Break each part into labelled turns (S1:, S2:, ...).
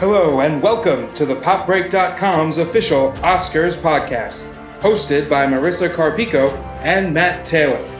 S1: Hello, and welcome to the PopBreak.com's official Oscars podcast, hosted by Marisa Carpico and Matt Taylor.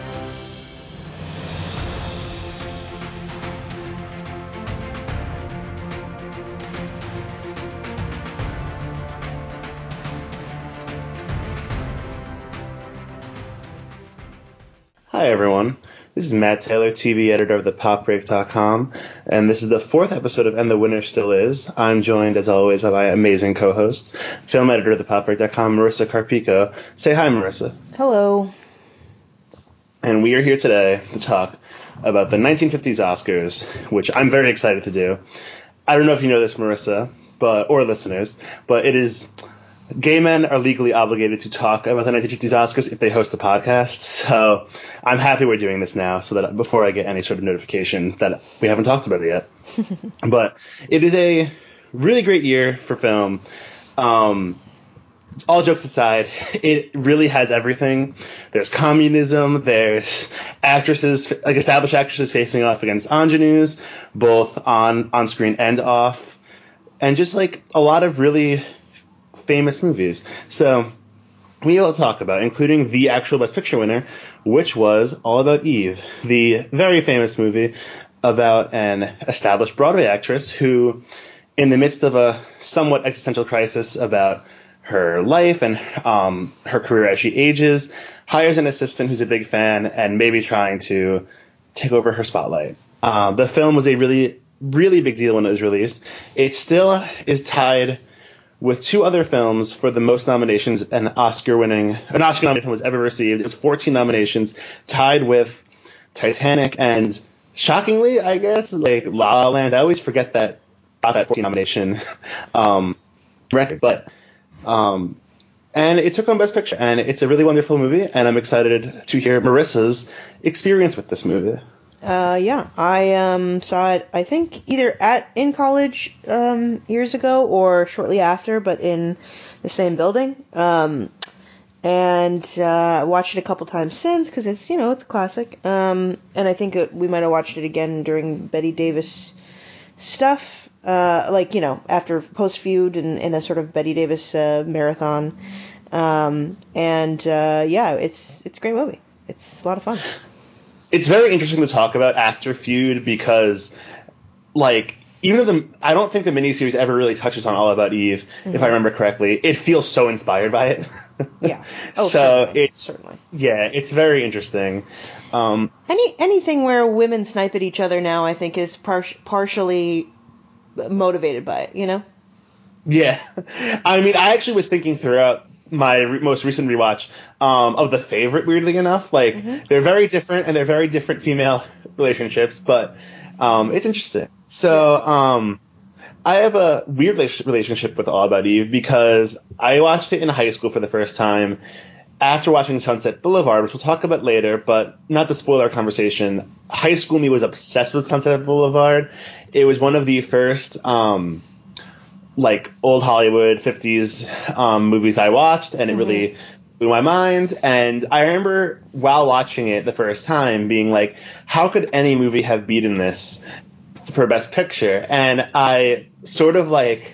S2: Matt Taylor, TV editor of the PopBreak.com, and this is the fourth episode of And the Winner Still Is. I'm joined, as always, by my amazing co-host, film editor of the PopBreak.com, Marisa Carpico. Say hi, Marisa.
S3: Hello.
S2: And we are here today to talk about the 1950s Oscars, which I'm very excited to do. I don't know if you know this, Marisa, but or listeners, but it is gay men are legally obligated to talk about the 1950s Oscars if they host a podcast. So I'm happy we're doing this now so that before I get any sort of notification that we haven't talked about it yet. but it is a really great year for film. Um, all jokes aside, it really has everything. There's communism, there's actresses, like established actresses facing off against ingenues, both on, on screen and off. And just like a lot of really famous movies. So we will talk about, including the actual Best Picture winner, which was All About Eve, the very famous movie about an established Broadway actress who, in the midst of a somewhat existential crisis about her life and um, her career as she ages, hires an assistant who's a big fan and maybe trying to take over her spotlight. Uh, the film was a really, really big deal when it was released. It still is tied with two other films for the most nominations an Oscar winning an Oscar nomination was ever received. It was 14 nominations, tied with Titanic and shockingly, I guess, like La La Land. I always forget that got that 14 nomination um, record, but um, and it took on Best Picture, and it's a really wonderful movie, and I'm excited to hear Marisa's experience with this movie.
S3: Uh, yeah, I um saw it. I think either at in college um years ago or shortly after, but in the same building. Um, and uh, watched it a couple times since because it's you know it's a classic. Um, and I think it, we might have watched it again during Bette Davis stuff. Uh, like you know after post feud and in a sort of Bette Davis uh, marathon. Um, and uh, yeah, it's it's a great movie. It's a lot of fun
S2: it's very interesting to talk about after Feud because, like, even though the I don't think the miniseries ever really touches on All About Eve, mm-hmm. if I remember correctly, it feels so inspired by it.
S3: yeah.
S2: Oh, so certainly. it's certainly. Yeah, it's very interesting. Um,
S3: Any anything where women snipe at each other now, I think, is par- partially motivated by it. You know.
S2: Yeah, I mean, I actually was thinking throughout my re- most recent rewatch um, of the favorite. Weirdly enough, like mm-hmm. they're very different and they're very different female relationships, but um, it's interesting. So um, I have a weird relationship with All About Eve because I watched it in high school for the first time after watching Sunset Boulevard, which we'll talk about later, but not the spoiler conversation. High school me was obsessed with Sunset Boulevard. It was one of the first. Um, like old Hollywood 50s um, movies I watched, and it mm-hmm. really blew my mind. And I remember while watching it the first time being like, how could any movie have beaten this for Best Picture? And I sort of like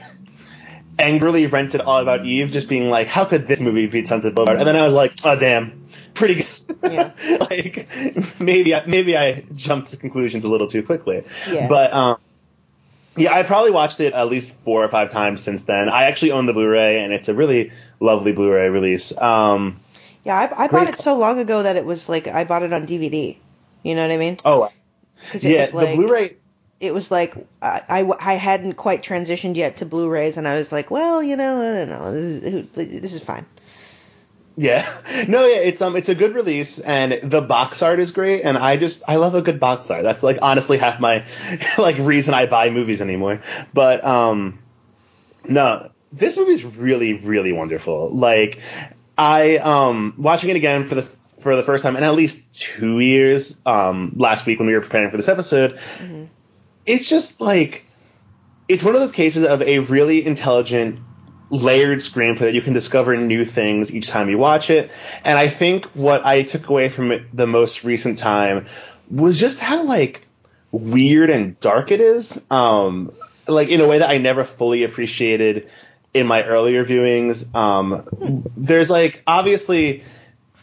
S2: angrily rented All About Eve, just being like, how could this movie beat Sunset Boulevard? And then I was like, oh damn, pretty good. Yeah. like maybe I, maybe I jumped to conclusions a little too quickly. Yeah. But um, yeah, I probably watched it at least four or five times since then. I actually own the Blu-ray, and it's a really lovely Blu-ray release. Um,
S3: yeah, I, I bought it so long ago that it was like I bought it on DVD. You know what I mean?
S2: Oh, it yeah. Like, the Blu-ray.
S3: It was like I, I, I hadn't quite transitioned yet to Blu-rays, and I was like, well, you know, I don't know, this is, this is fine.
S2: Yeah. No, yeah, it's um it's a good release and the box art is great and I just I love a good box art. That's like honestly half my like reason I buy movies anymore. But um no, this movie's really really wonderful. Like I um watching it again for the for the first time in at least 2 years um last week when we were preparing for this episode. Mm-hmm. It's just like it's one of those cases of a really intelligent layered screenplay that you can discover new things each time you watch it. And I think what I took away from it the most recent time was just how like weird and dark it is. Um, like in a way that I never fully appreciated in my earlier viewings. Um, there's like obviously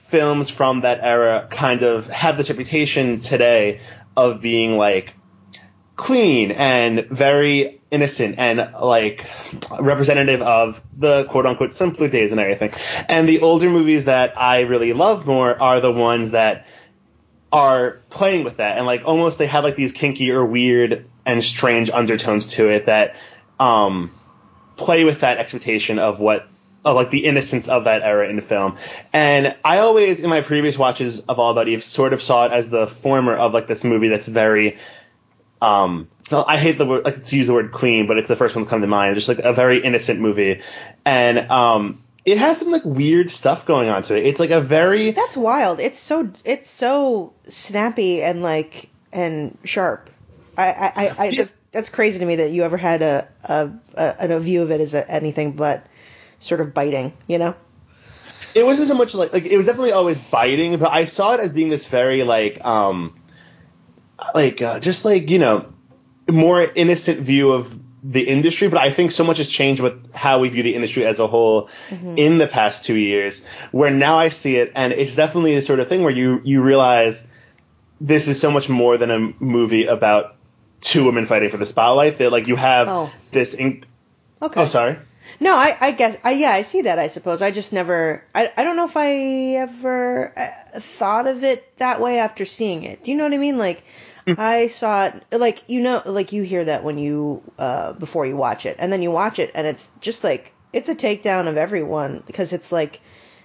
S2: films from that era kind of have this reputation today of being like clean and very innocent and like representative of the quote unquote simpler days and everything. And the older movies that I really love more are the ones that are playing with that and like almost they have like these kinky or weird and strange undertones to it that um play with that expectation of what of like the innocence of that era in film. And I always in my previous watches of All About Eve sort of saw it as the former of like this movie that's very um I hate the word like to use the word clean, but it's the first one that comes to mind. It's just like a very innocent movie. And um it has some like weird stuff going on to it. It's like a very
S3: That's wild. It's so it's so snappy and like and sharp. I I, I, I that's, that's crazy to me that you ever had a a, a, a view of it as a, anything but sort of biting. You know.
S2: It wasn't so much like like it was definitely always biting, but I saw it as being this very like um like uh, just like you know more innocent view of the industry, but I think so much has changed with how we view the industry as a whole mm-hmm. in the past two years. Where now I see it, and it's definitely the sort of thing where you you realize this is so much more than a movie about two women fighting for the spotlight. That like you have oh. this. Inc-
S3: okay.
S2: Oh, sorry.
S3: No, I, I guess, I, yeah, I see that. I suppose I just never, I, I don't know if I ever uh, thought of it that way after seeing it. Do you know what I mean? Like. I saw it, like you know, like you hear that when you, uh, before you watch it, and then you watch it, and it's just like it's a takedown of everyone because it's like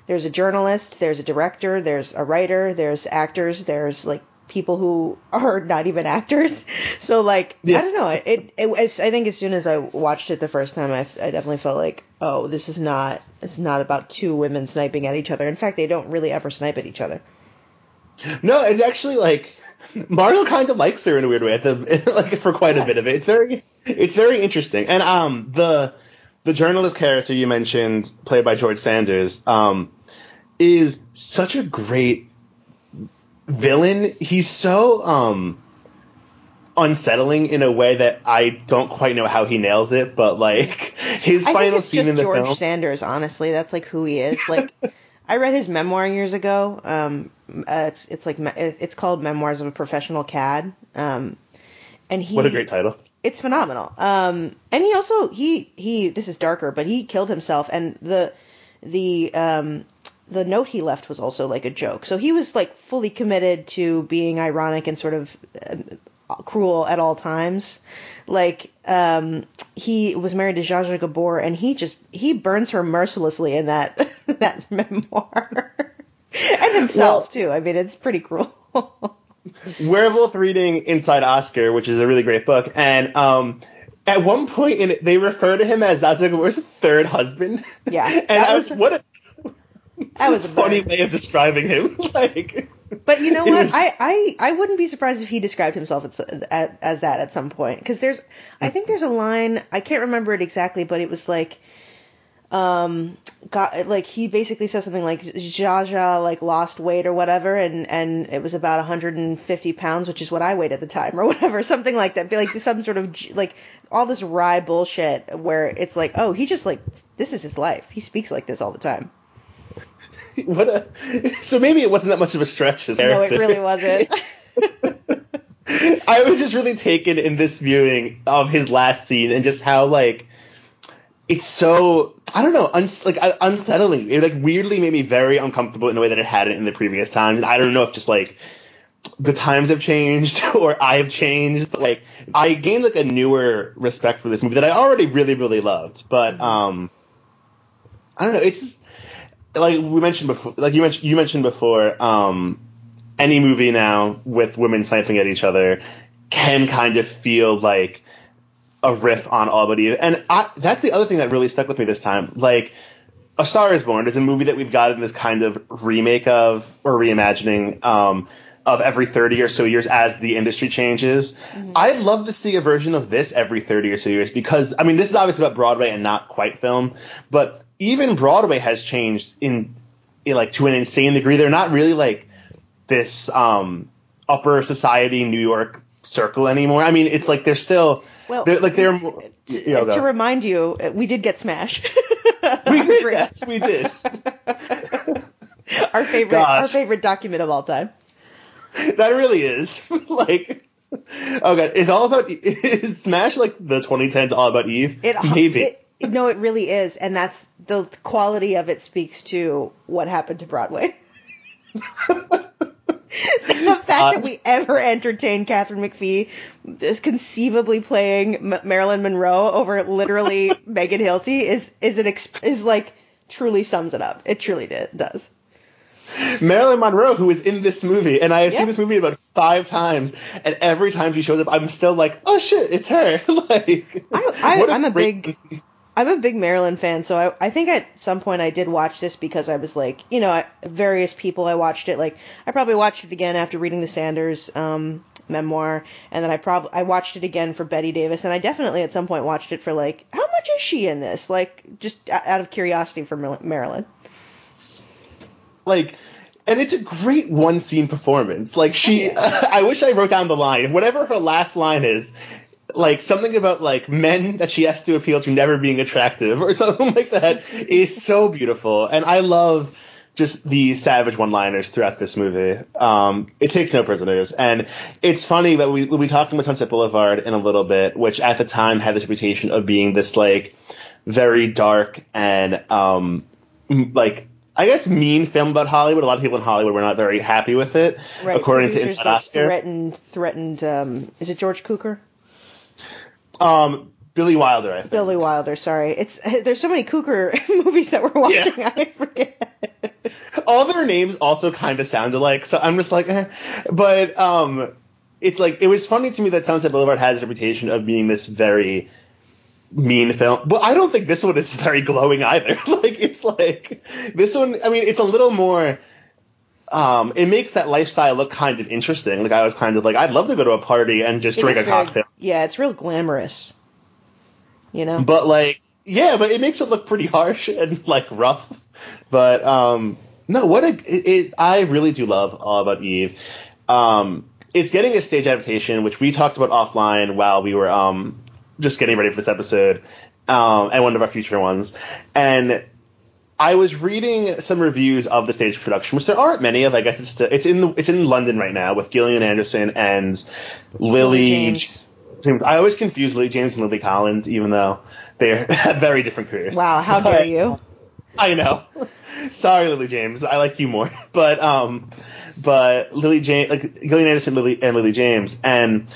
S3: there's a journalist, there's a director, there's a writer, there's actors, there's like people who are not even actors. So like yeah. I don't know. It, it I think as soon as I watched it the first time, I, I definitely felt like oh this is not it's not about two women sniping at each other. In fact, they don't really ever snipe at each other.
S2: No, it's actually like Margo kind of likes her in a weird way at the like for quite yeah. a bit of it. It's very it's very interesting. And um the the journalist character you mentioned, played by George Sanders, um, is such a great villain. He's so um unsettling in a way that I don't quite know how he nails it, but like his
S3: I
S2: final scene in the
S3: George
S2: film.
S3: Sanders, honestly, that's like who he is. Like I read his memoir years ago. Um, uh, it's it's like it's called Memoirs of a Professional Cad. Um, and he
S2: what a great title.
S3: It's phenomenal. Um, and he also he he this is darker, but he killed himself, and the the um the note he left was also like a joke. So he was like fully committed to being ironic and sort of uh, cruel at all times. Like um, he was married to Zsa Zsa Gabor, and he just he burns her mercilessly in that that memoir, and himself well, too. I mean, it's pretty cruel.
S2: we're both reading Inside Oscar, which is a really great book, and um, at one point in it, they refer to him as Zsa third husband.
S3: Yeah,
S2: and I was, was what a
S3: that was a
S2: funny way of describing him. like,
S3: but you know what? Was... I, I I wouldn't be surprised if he described himself as, as, as that at some point because there's I think there's a line I can't remember it exactly, but it was like um got like he basically says something like Zsa Zsa like lost weight or whatever and and it was about 150 pounds which is what I weighed at the time or whatever something like that. Be like some sort of like all this wry bullshit where it's like oh he just like this is his life. He speaks like this all the time.
S2: What a so maybe it wasn't that much of a stretch as
S3: No, it really wasn't.
S2: I was just really taken in this viewing of his last scene and just how like it's so I don't know, uns- like unsettling. It like weirdly made me very uncomfortable in a way that it hadn't in the previous times. I don't know if just like the times have changed or I have changed, but like I gained like a newer respect for this movie that I already really really loved. But mm-hmm. um I don't know, it's just like we mentioned before, like you mentioned, you mentioned before, um, any movie now with women sniping at each other can kind of feel like a riff on All About Eve. And I, that's the other thing that really stuck with me this time. Like, A Star is Born is a movie that we've gotten this kind of remake of, or reimagining, um, of every 30 or so years as the industry changes. Mm-hmm. I'd love to see a version of this every 30 or so years because, I mean, this is obviously about Broadway and not quite film, but even Broadway has changed in, in like to an insane degree. They're not really like this um, upper society New York circle anymore. I mean, it's like they're still
S3: Well,
S2: they're, like they're you know,
S3: to remind you, uh, we did get Smash.
S2: we did yes we did
S3: our favorite,
S2: Gosh.
S3: our favorite document of all time.
S2: that really is like oh god is all about is Smash like the 2010s all about Eve
S3: It
S2: maybe
S3: It, no, it really is, and that's the quality of it speaks to what happened to Broadway. the fact
S2: Uh,
S3: that we ever entertained Katharine McPhee is conceivably playing M- Marilyn Monroe over literally Megan Hilty is is an ex- is like truly sums it up. It truly did does.
S2: Marilyn Monroe, who is in this movie, and I have
S3: Yeah.
S2: seen this movie about five times, and every time she shows up, I'm still like, oh shit, it's her. like,
S3: I- I- I'm a
S2: great-
S3: big- I'm a big Marilyn fan, so I, I think at some point I did watch this because I was like, you know, I, various people I watched it. Like, I probably watched it again after reading the Sanders um, memoir, and then I probably I watched it again for Bette Davis, and I definitely at some point watched it for like, how much is she in this? Like, just out of curiosity for Mar- Marilyn.
S2: like and it's a great one scene performance like she i wish i wrote down the line whatever her last line is like something about like men that she has to appeal to never being attractive or something like that is so beautiful and i love just the savage one-liners throughout this movie. Um, it takes no prisoners, and it's funny that we we'll be talking about Sunset Boulevard in a little bit, which at the time had this reputation of being this like very dark and um, m- like I guess mean film about Hollywood. A lot of people in Hollywood were not very happy with it, according to
S3: Producers
S2: Inside Oscar.
S3: threatened threatened. Um, is it George Cukor?
S2: Um, Billy Wilder, I think.
S3: Billy Wilder. Sorry, it's there's so many Cukor movies that we're watching. I forget.
S2: all their names also kind of sound alike, so I'm just like, eh. but um, it's like it was funny to me that Sunset Boulevard has a reputation of being this very mean film, but I don't think this one is very glowing either. like it's like this one. I mean, it's a little more. Um, it makes that lifestyle look kind of interesting. Like I was kind of like, I'd love to go to a party and just
S3: It
S2: drink a
S3: very-
S2: cocktail.
S3: Yeah, it's real glamorous. You know.
S2: But like, yeah, but it makes it look pretty harsh and like rough. But um, no, what a it, it, I really do love All About Eve. Um, it's getting a stage adaptation, which we talked about offline while we were um just getting ready for this episode, um, and one of our future ones. And I was reading some reviews of the stage production, which there aren't many of. I guess it's still, it's in the, it's in London right now with Gillian Anderson and Lily.
S3: James.
S2: James. I always confuse Lily James and Lily Collins, even though they have very different careers.
S3: Wow, how dare you?
S2: I know. Sorry, Lily James. I like you more. But um, but Lily James, like Gillian Anderson, Lily and Lily James, and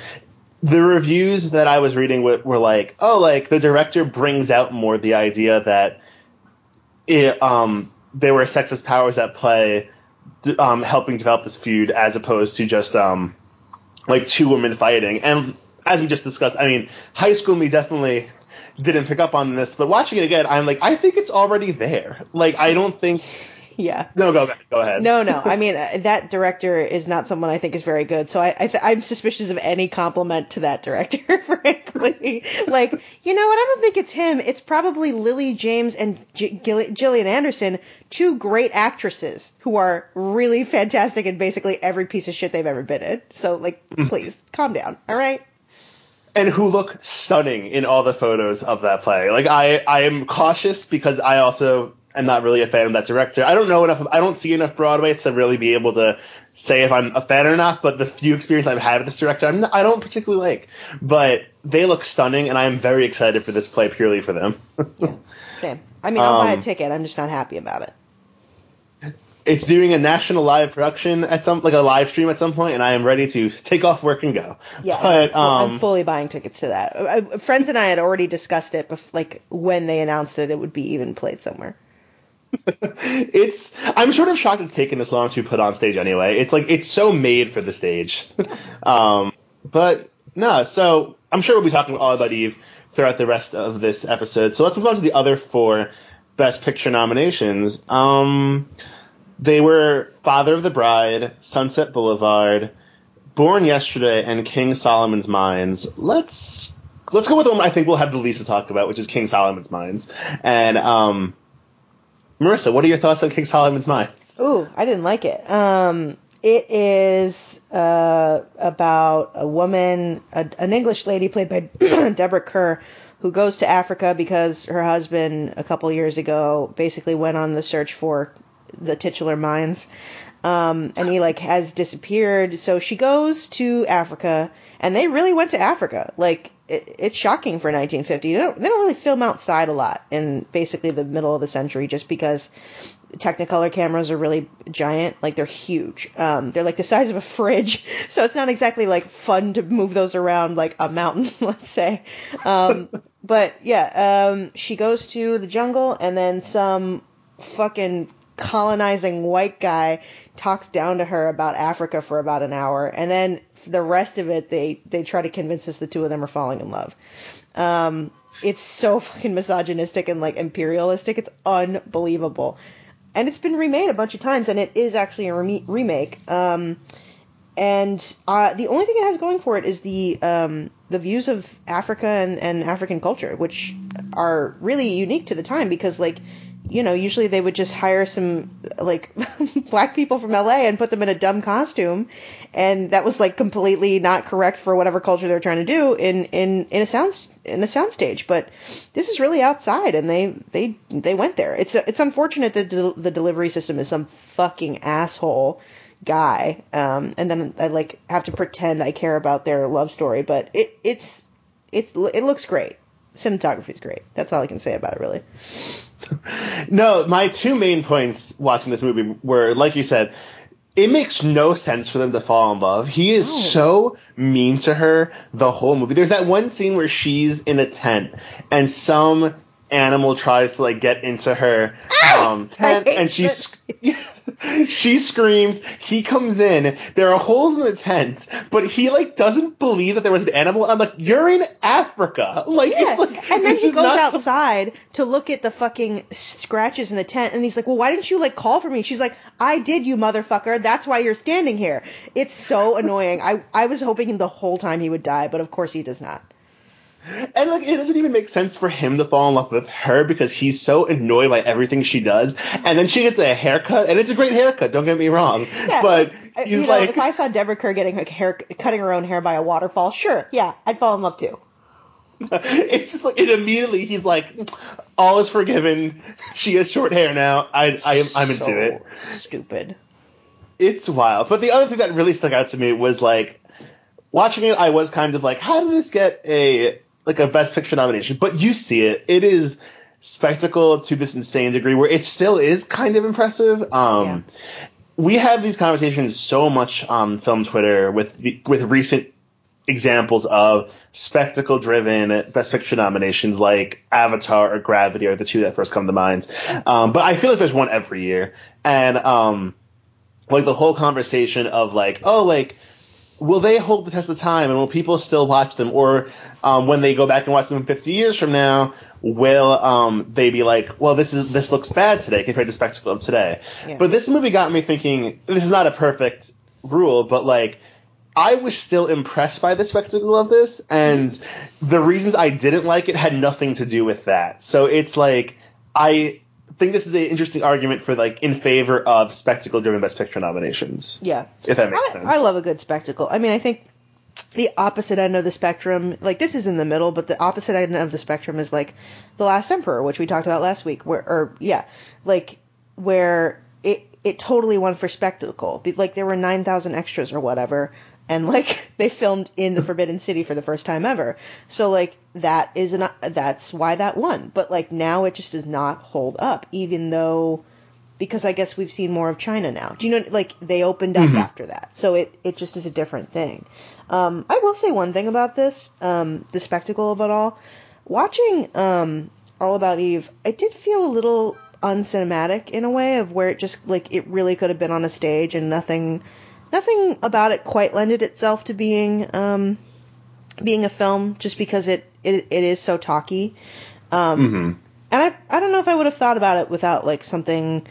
S2: the reviews that I was reading were, were like, oh, like the director brings out more the idea that it um there were sexist powers at play, um, helping develop this feud as opposed to just um like two women fighting. And as we just discussed, I mean, High School Me definitely didn't pick up on this, but watching it again, I'm like, I think it's already there. Like, I don't think.
S3: Yeah.
S2: No, go ahead. Go ahead.
S3: No, no. I mean, uh, that director is not someone I think is very good. So I, I th- I'm suspicious of any compliment to that director, frankly. like, you know what? I don't think it's him. It's probably Lily James and G- Gill- Gillian Anderson, two great actresses who are really fantastic in basically every piece of shit they've ever been in. So, like, please calm down. All right.
S2: and who look stunning in all the photos of that play. Like I, I am cautious because I also am not really a fan of that director. I don't know enough. I don't see enough Broadway to really be able to say if I'm a fan or not. But the few experience I've had with this director, I'm not, I don't particularly like. But they look stunning, and I am very excited for this play purely for them.
S3: Same. I mean, I'll buy a
S2: Um,
S3: ticket. I'm just not happy about it.
S2: it's doing a national live production at some like a live stream at some point, and I am ready to take off work and go.
S3: Yeah,
S2: but
S3: I'm,
S2: um,
S3: I'm fully buying tickets to that. Uh, uh, friends and I had already discussed it, bef- like when they announced it, it would be even played somewhere.
S2: It's I'm sort of shocked it's taken this long to put on stage anyway. It's like it's so made for the stage. um, but no, so I'm sure we'll be talking all about Eve throughout the rest of this episode. So let's move on to the other four Best Picture nominations. Um, they were Father of the Bride, Sunset Boulevard, Born Yesterday, and King Solomon's Mines. Let's let's go with the one I think we'll have the least to talk about, which is King Solomon's Mines. And um, Marisa, what are your thoughts on King Solomon's Mines?
S3: Ooh, I didn't like it. Um, it is uh, about a woman, a, an English lady played by Deborah Kerr, who goes to Africa because her husband a couple years ago basically went on the search for the titular mines. Um, and he like has disappeared. So she goes to Africa, and they really went to Africa. Like it, it's shocking for 1950. They don't, they don't really film outside a lot in basically the middle of the century, just because Technicolor cameras are really giant. Like they're huge. Um, they're like the size of a fridge. So it's not exactly like fun to move those around like a mountain, let's say. Um, but yeah, um, she goes to the jungle and then some fucking colonizing white guy talks down to her about Africa for about an hour. And then the rest of it, they, they try to convince us the two of them are falling in love. Um, it's so fucking misogynistic and like imperialistic. It's unbelievable and it's been remade a bunch of times, and it is actually a re- remake. Um, and uh, the only thing it has going for it is the um, the views of Africa and, and African culture, which are really unique to the time because like you know, usually they would just hire some like black people from LA and put them in a dumb costume, and that was like completely not correct for whatever culture they're trying to do in in in a sound in a soundstage. But this is really outside, and they they they went there. It's it's unfortunate that the, the delivery system is some fucking asshole guy, um, and then I like have to pretend I care about their love story, but it it's it's it looks great. Cinematography is great. That's all I can say about it, really
S2: no, my two main points watching this movie were, like you said, it makes no sense for them to fall in love. He is oh. so mean to her the whole movie. There's that one scene where she's in a tent and some animal tries to like get into her ah! um, tent and she's she screams. He comes in. There are holes in the tent, but he like doesn't believe that there was an animal. I'm like, you're in Africa. Like, yeah. it's like,
S3: and then he goes outside to look at the fucking scratches in the tent, and he's like, well, why didn't you like call for me? She's like, I did, you motherfucker. That's why you're standing here. It's so annoying. I I was hoping the whole time he would die, but of course he does not.
S2: And like, it doesn't even make sense for him to fall in love with her because he's so annoyed by everything she does. And then she gets a haircut, and it's a great haircut. Don't get me wrong, yeah. but uh, he's you know, like,
S3: if I saw Deborah Kerr getting her hair, cutting her own hair by a waterfall, sure, yeah, I'd fall in love too.
S2: it's just like, and immediately he's like, all is forgiven. She has short hair now. I, I am, I'm into so it.
S3: Stupid.
S2: It's wild. But the other thing that really stuck out to me was like, watching it, I was kind of like, how did this get a like a best picture nomination, but you see it. It is spectacle to this insane degree where it still is kind of impressive. Um, yeah. we have these conversations so much on film Twitter with with recent examples of spectacle driven best picture nominations like Avatar or Gravity are the two that first come to mind. Um, but I feel like there's one every year. And, um, like the whole conversation of like, oh, like, will they hold the test of time and will people still watch them? Or um, when they go back and watch them 50 years from now will um, they be like well this is this looks bad today compared to the spectacle of today. Yeah. but this movie got me thinking this is not a perfect rule but like I was still impressed by the spectacle of this and the reasons I didn't like it had nothing to do with that. So it's like I think this is an interesting argument for like in favor of spectacle driven best picture nominations.
S3: Yeah.
S2: If that makes
S3: I,
S2: sense.
S3: I love a good spectacle. I mean, I think the opposite end of the spectrum, like this is in the middle, but the opposite end of the spectrum is like The Last Emperor, which we talked about last week, where or yeah, like where it it totally won for spectacle. Like there were 9,000 extras or whatever and like they filmed in the Forbidden City for the first time ever. So like that is an that's why that won. But like now it just does not hold up, even though because I guess we've seen more of China now. Do you know like they opened up mm-hmm. after that, so it it just is a different thing. Um, I will say one thing about this, um, the spectacle of it all. Watching um, All About Eve, I did feel a little uncinematic in a way of where it just like it really could have been on a stage and nothing nothing about it quite lended itself to being um, being a film, just because it it, it is so talky. Um, mm-hmm. And I I don't know if I would have thought about it without like something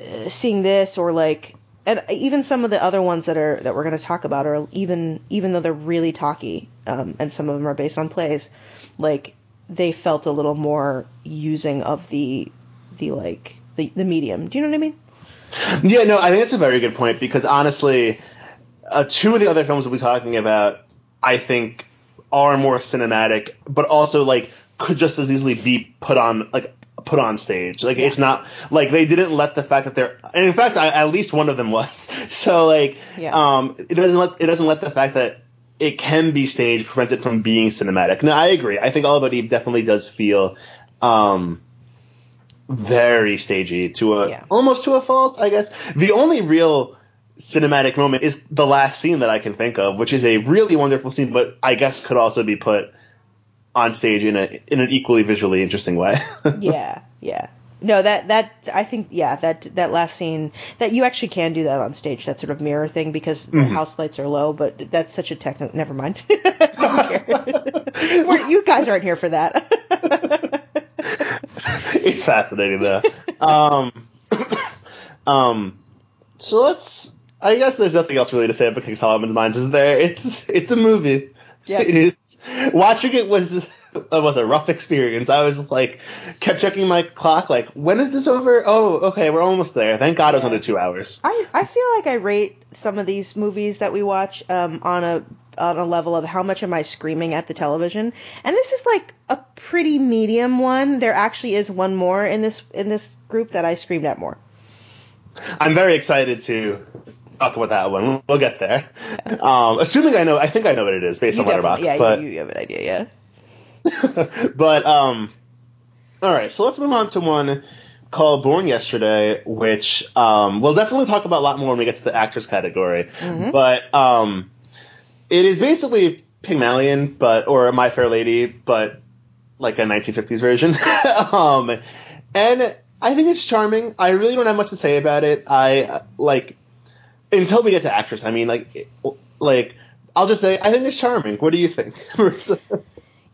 S3: uh, seeing this or like and even some of the other ones that are that we're going to talk about are even even though they're really talky um, and some of them are based on plays like they felt a little more using of the the like the, the medium do you know what i mean
S2: Yeah, no, I think that's a very good point because honestly, uh, two of the other films we'll be talking about, I think, are more cinematic, but also like could just as easily be put on like put on stage. Like yeah. it's not like they didn't let the fact that they're, and in fact, I, at least one of them was. So like, yeah. um, it doesn't let it doesn't let the fact that it can be staged prevent it from being cinematic. No, I agree. I think All About Eve definitely does feel, um, very stagey to a yeah. almost to a fault, I guess. The only real cinematic moment is the last scene that I can think of, which is a really wonderful scene, but I guess could also be put on stage in a in an equally visually interesting way.
S3: yeah, yeah. No, that that I think yeah that that last scene that you actually can do that on stage that sort of mirror thing because mm-hmm. the house lights are low, but that's such a technical. Never mind. you guys aren't here for that.
S2: it's fascinating though. Um, um, so let's. I guess there's nothing else really to say about King Solomon's Mines, is there? It's it's a movie. Yeah. It is. Watching it was was a rough experience. I was like, kept checking my clock, like, when is this over? Oh, okay, we're almost there. Thank God it was under two hours.
S3: I, I feel like I rate some of these movies that we watch um, on a on a level of how much am I screaming at the television, and this is like a pretty medium one. There actually is one more in this in this group that I screamed at more.
S2: I'm very excited to talk about that one. We'll get there. Um, assuming I know, I think I know what it is based you on Letterboxd.
S3: Yeah,
S2: but,
S3: you, you have an idea, yeah.
S2: but um, all right, so let's move on to one called Born Yesterday, which um, we'll definitely talk about a lot more when we get to the actress category. Mm-hmm. But um, it is basically Pygmalion, but or My Fair Lady, but like a 1950s version. um, and I think it's charming. I really don't have much to say about it. I like until we get to actress. I mean, like, like I'll just say I think it's charming. What do you think, Marisa?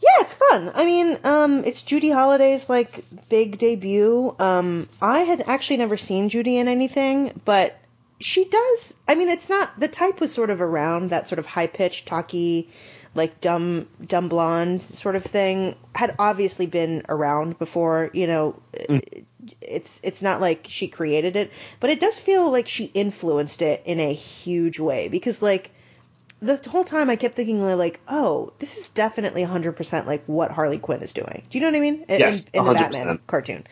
S3: Yeah, it's fun. I mean, um, it's Judy Holliday's like big debut. Um, I had actually never seen Judy in anything, but she does. I mean, it's not the type was sort of around that sort of high pitched, talky, like dumb, dumb blonde sort of thing. Had obviously been around before. You know, mm. it's it's not like she created it, but it does feel like she influenced it in a huge way because like the whole time I kept thinking like, oh, this is definitely 100% like what Harley Quinn is doing. Do you know what I mean?
S2: In, yes,
S3: in, in the Batman cartoon.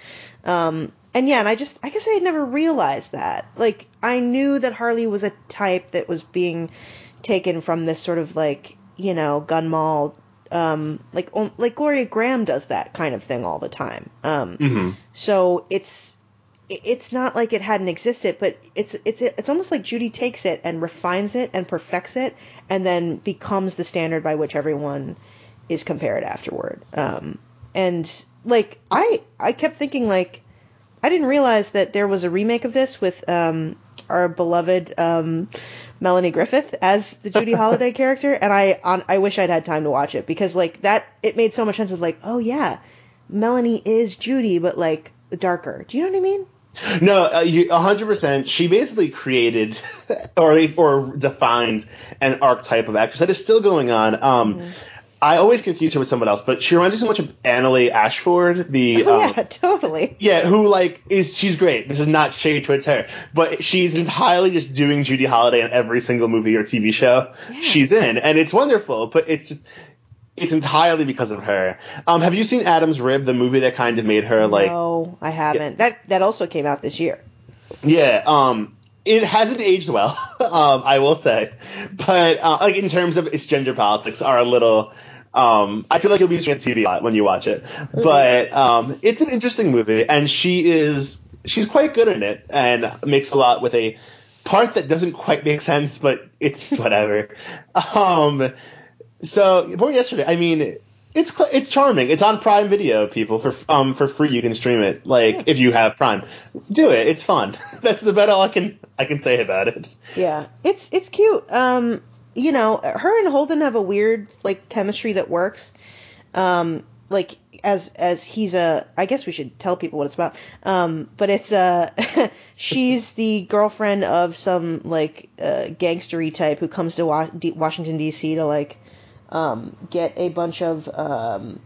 S3: Um, and yeah, and I just, I guess I had never realized that. Like, I knew that Harley was a type that was being taken from this sort of like, you know, gun mall, um, like, like Gloria Grahame does that kind of thing all the time. Um, mm-hmm. so it's, it's not like it hadn't existed, but it's it's it's almost like Judy takes it and refines it and perfects it, and then becomes the standard by which everyone is compared afterward. Um, and like I I kept thinking like I didn't realize that there was a remake of this with um, our beloved um, Melanie Griffith as the Judy Holliday character, and I on, I wish I'd had time to watch it because like that it made so much sense of like oh yeah, Melanie is Judy but like darker. Do you know what I mean?
S2: No, uh, 100%. She basically created or or defined an archetype of actress that is still going on. Um, mm-hmm. I always confuse her with someone else, but she reminds me so much of Annaleigh Ashford, the
S3: oh, um, yeah, totally,
S2: yeah, who like is she's great. This is not shade towards her, but she's entirely just doing Judy Holliday in every single movie or TV show yeah. she's in, and it's wonderful. But it's just it's entirely because of her. Um, have you seen Adam's Rib, the movie that kind of made her like?
S3: No, I haven't. Yeah. That that also came out this year.
S2: Yeah. Um, it hasn't aged well, um, I will say, but uh, like in terms of its gender politics, are a little. Um, I feel like you'll be on TV a lot when you watch it, but um, it's an interesting movie, and she is she's quite good in it, and makes a lot with a part that doesn't quite make sense, but it's whatever. um, so born yesterday. I mean, it's it's charming. It's on Prime Video, people for um for free. You can stream it. Like yeah. if you have Prime, do it. It's fun. That's about all I can I can say about it.
S3: Yeah, it's it's cute. Um, you know, her and Holden have a weird like chemistry that works. Um, like as as he's a I guess we should tell people what it's about. Um, but it's uh she's the girlfriend of some like uh, gangstery type who comes to Wa- D- Washington D.C. to like um, get a bunch of um,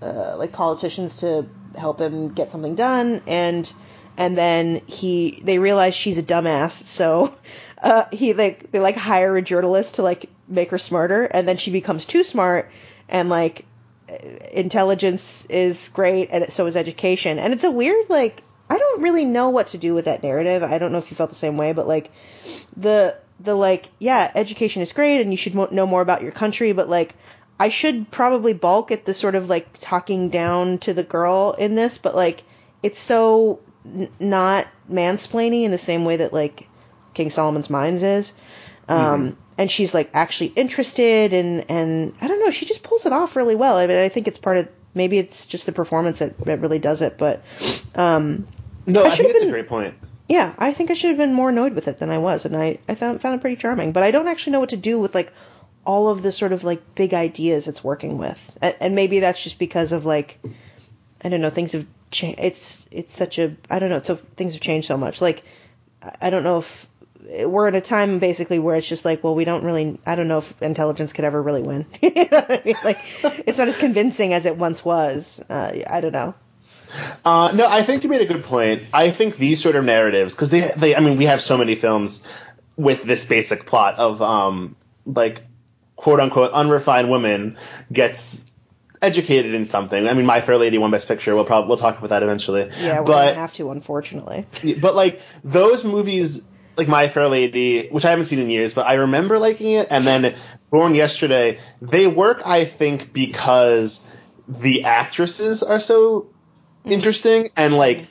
S3: uh, like politicians to help him get something done, and and then he they realize she's a dumbass, so uh, he like they like hire a journalist to like make her smarter, and then she becomes too smart, and like intelligence is great, and so is education, and it's a weird like I don't really know what to do with that narrative. I don't know if you felt the same way, but like the the like yeah, education is great, and you should mo- know more about your country, but like I should probably balk at the sort of like talking down to the girl in this, but like it's so n- not mansplaining in the same way that like King Solomon's Mines is. Um, mm-hmm. And she's like actually interested, and and I don't know, she just pulls it off really well. I mean, I think it's part of maybe it's just the performance that, that really does it, but um,
S2: no, I, I think it's been, a great point.
S3: Yeah, I think I should have been more annoyed with it than I was, and I I found found it pretty charming. But I don't actually know what to do with like all of the sort of like big ideas it's working with, and, and maybe that's just because of like I don't know things have changed. It's it's such a I don't know. So things have changed so much. Like I don't know if we're in a time basically where it's just like, well, we don't really. I don't know if intelligence could ever really win. you know I mean? Like it's not as convincing as it once was. Uh, I don't know.
S2: Uh, no, I think you made a good point. I think these sort of narratives, because they, they, I mean, we have so many films with this basic plot of, um, like quote unquote unrefined woman gets educated in something. I mean, My Fair Lady won Best Picture. We'll probably we'll talk about that eventually.
S3: Yeah, we're but, gonna have to, unfortunately.
S2: but like those movies, like My Fair Lady, which I haven't seen in years, but I remember liking it, and then Born Yesterday, they work, I think, because the actresses are so. Interesting and like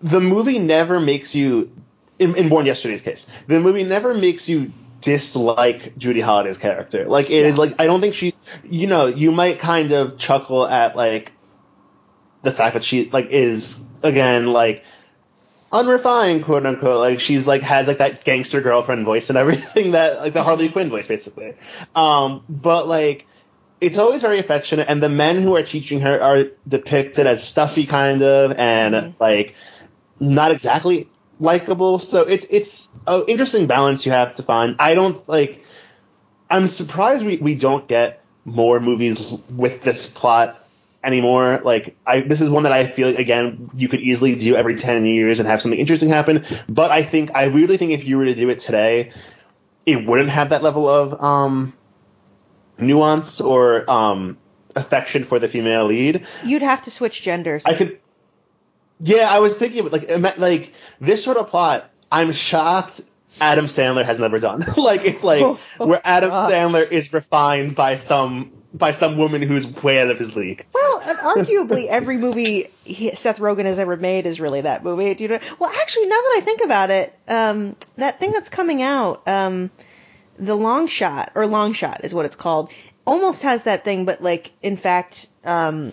S2: the movie never makes you in, in Born Yesterday's case, the movie never makes you dislike Judy Holliday's character. Like it yeah. is like I don't think she you know, you might kind of chuckle at like the fact that she like is again like unrefined quote unquote like she's like has like that gangster girlfriend voice and everything that like the Harley Quinn voice basically. Um but like it's always very affectionate and the men who are teaching her are depicted as stuffy kind of and mm-hmm. like not exactly likable. So it's it's an interesting balance you have to find. I don't like. I'm surprised we, we don't get more movies with this plot anymore. Like I this is one that I feel again you could easily do every ten years and have something interesting happen. But I think I really think if you were to do it today, it wouldn't have that level of um nuance or um affection for the female lead.
S3: You'd have to switch genders.
S2: I could yeah, I was thinking like like this sort of plot. I'm shocked Adam Sandler has never done. like it's like oh, where Adam God. Sandler is refined by some by some woman who's way out of his league.
S3: Well, arguably every movie Seth Rogen has ever made is really that movie. Do you know? Well, actually, now that I think about it, um, that thing that's coming out, um, the Long Shot or Long Shot is what it's called, almost has that thing, but like in fact, um,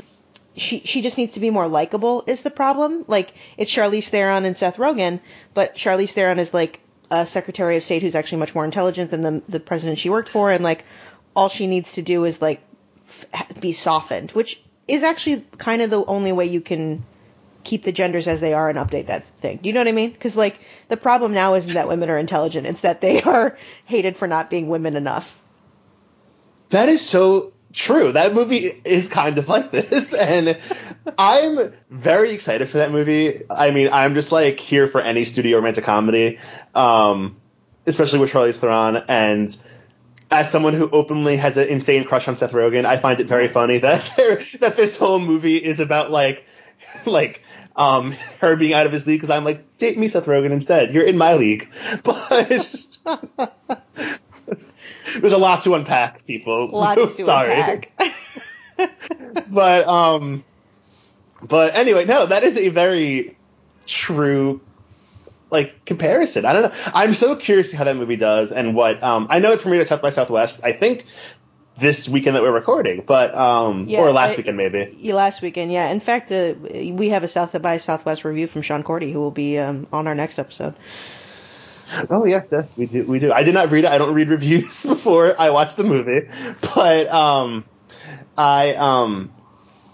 S3: she she just needs to be more likable is the problem. Like it's Charlize Theron and Seth Rogen, but Charlize Theron is like a Secretary of State who's actually much more intelligent than the the president she worked for, and like all she needs to do is like f- be softened, which is actually kind of the only way you can keep the genders as they are and update that thing. Do you know what I mean? Because like the problem now isn't that women are intelligent; it's that they are hated for not being women enough.
S2: That is so true. That movie is kind of like this, and I'm very excited for that movie. I mean, I'm just like here for any studio romantic comedy, um, especially with Charlize Theron. And as someone who openly has an insane crush on Seth Rogen, I find it very funny that that this whole movie is about like like um, her being out of his league because I'm like, date me, Seth Rogen, instead. You're in my league, but. There's a lot to unpack, people.
S3: Lots to Sorry. unpack.
S2: but um, but anyway, no, that is a very true like comparison. I don't know. I'm so curious how that movie does and what um I know it premiered at South by Southwest. I think this weekend that we're recording, but um yeah, or last weekend maybe.
S3: Yeah, last weekend, yeah. In fact, uh, we have a South by Southwest review from Sean Cordy who will be um, on our next episode.
S2: Oh yes, yes, we do. We do. I did not read it. I don't read reviews before I watch the movie, but um, I um,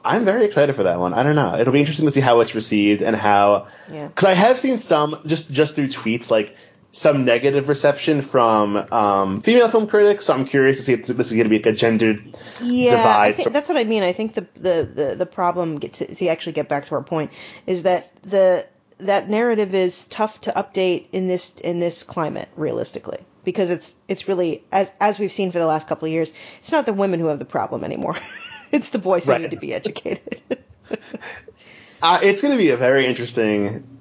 S2: I'm very excited for that one. I don't know. It'll be interesting to see how it's received and how.
S3: Yeah.
S2: Because I have seen some just just through tweets like some negative reception from um, female film critics. So I'm curious to see if this is going to be like a gendered
S3: yeah,
S2: divide.
S3: Think, that's what I mean. I think the the the, the problem to, to actually get back to our point is that the that narrative is tough to update in this in this climate realistically because it's it's really as as we've seen for the last couple of years it's not the women who have the problem anymore it's the boys who need to be educated
S2: Uh, it's going to be a very interesting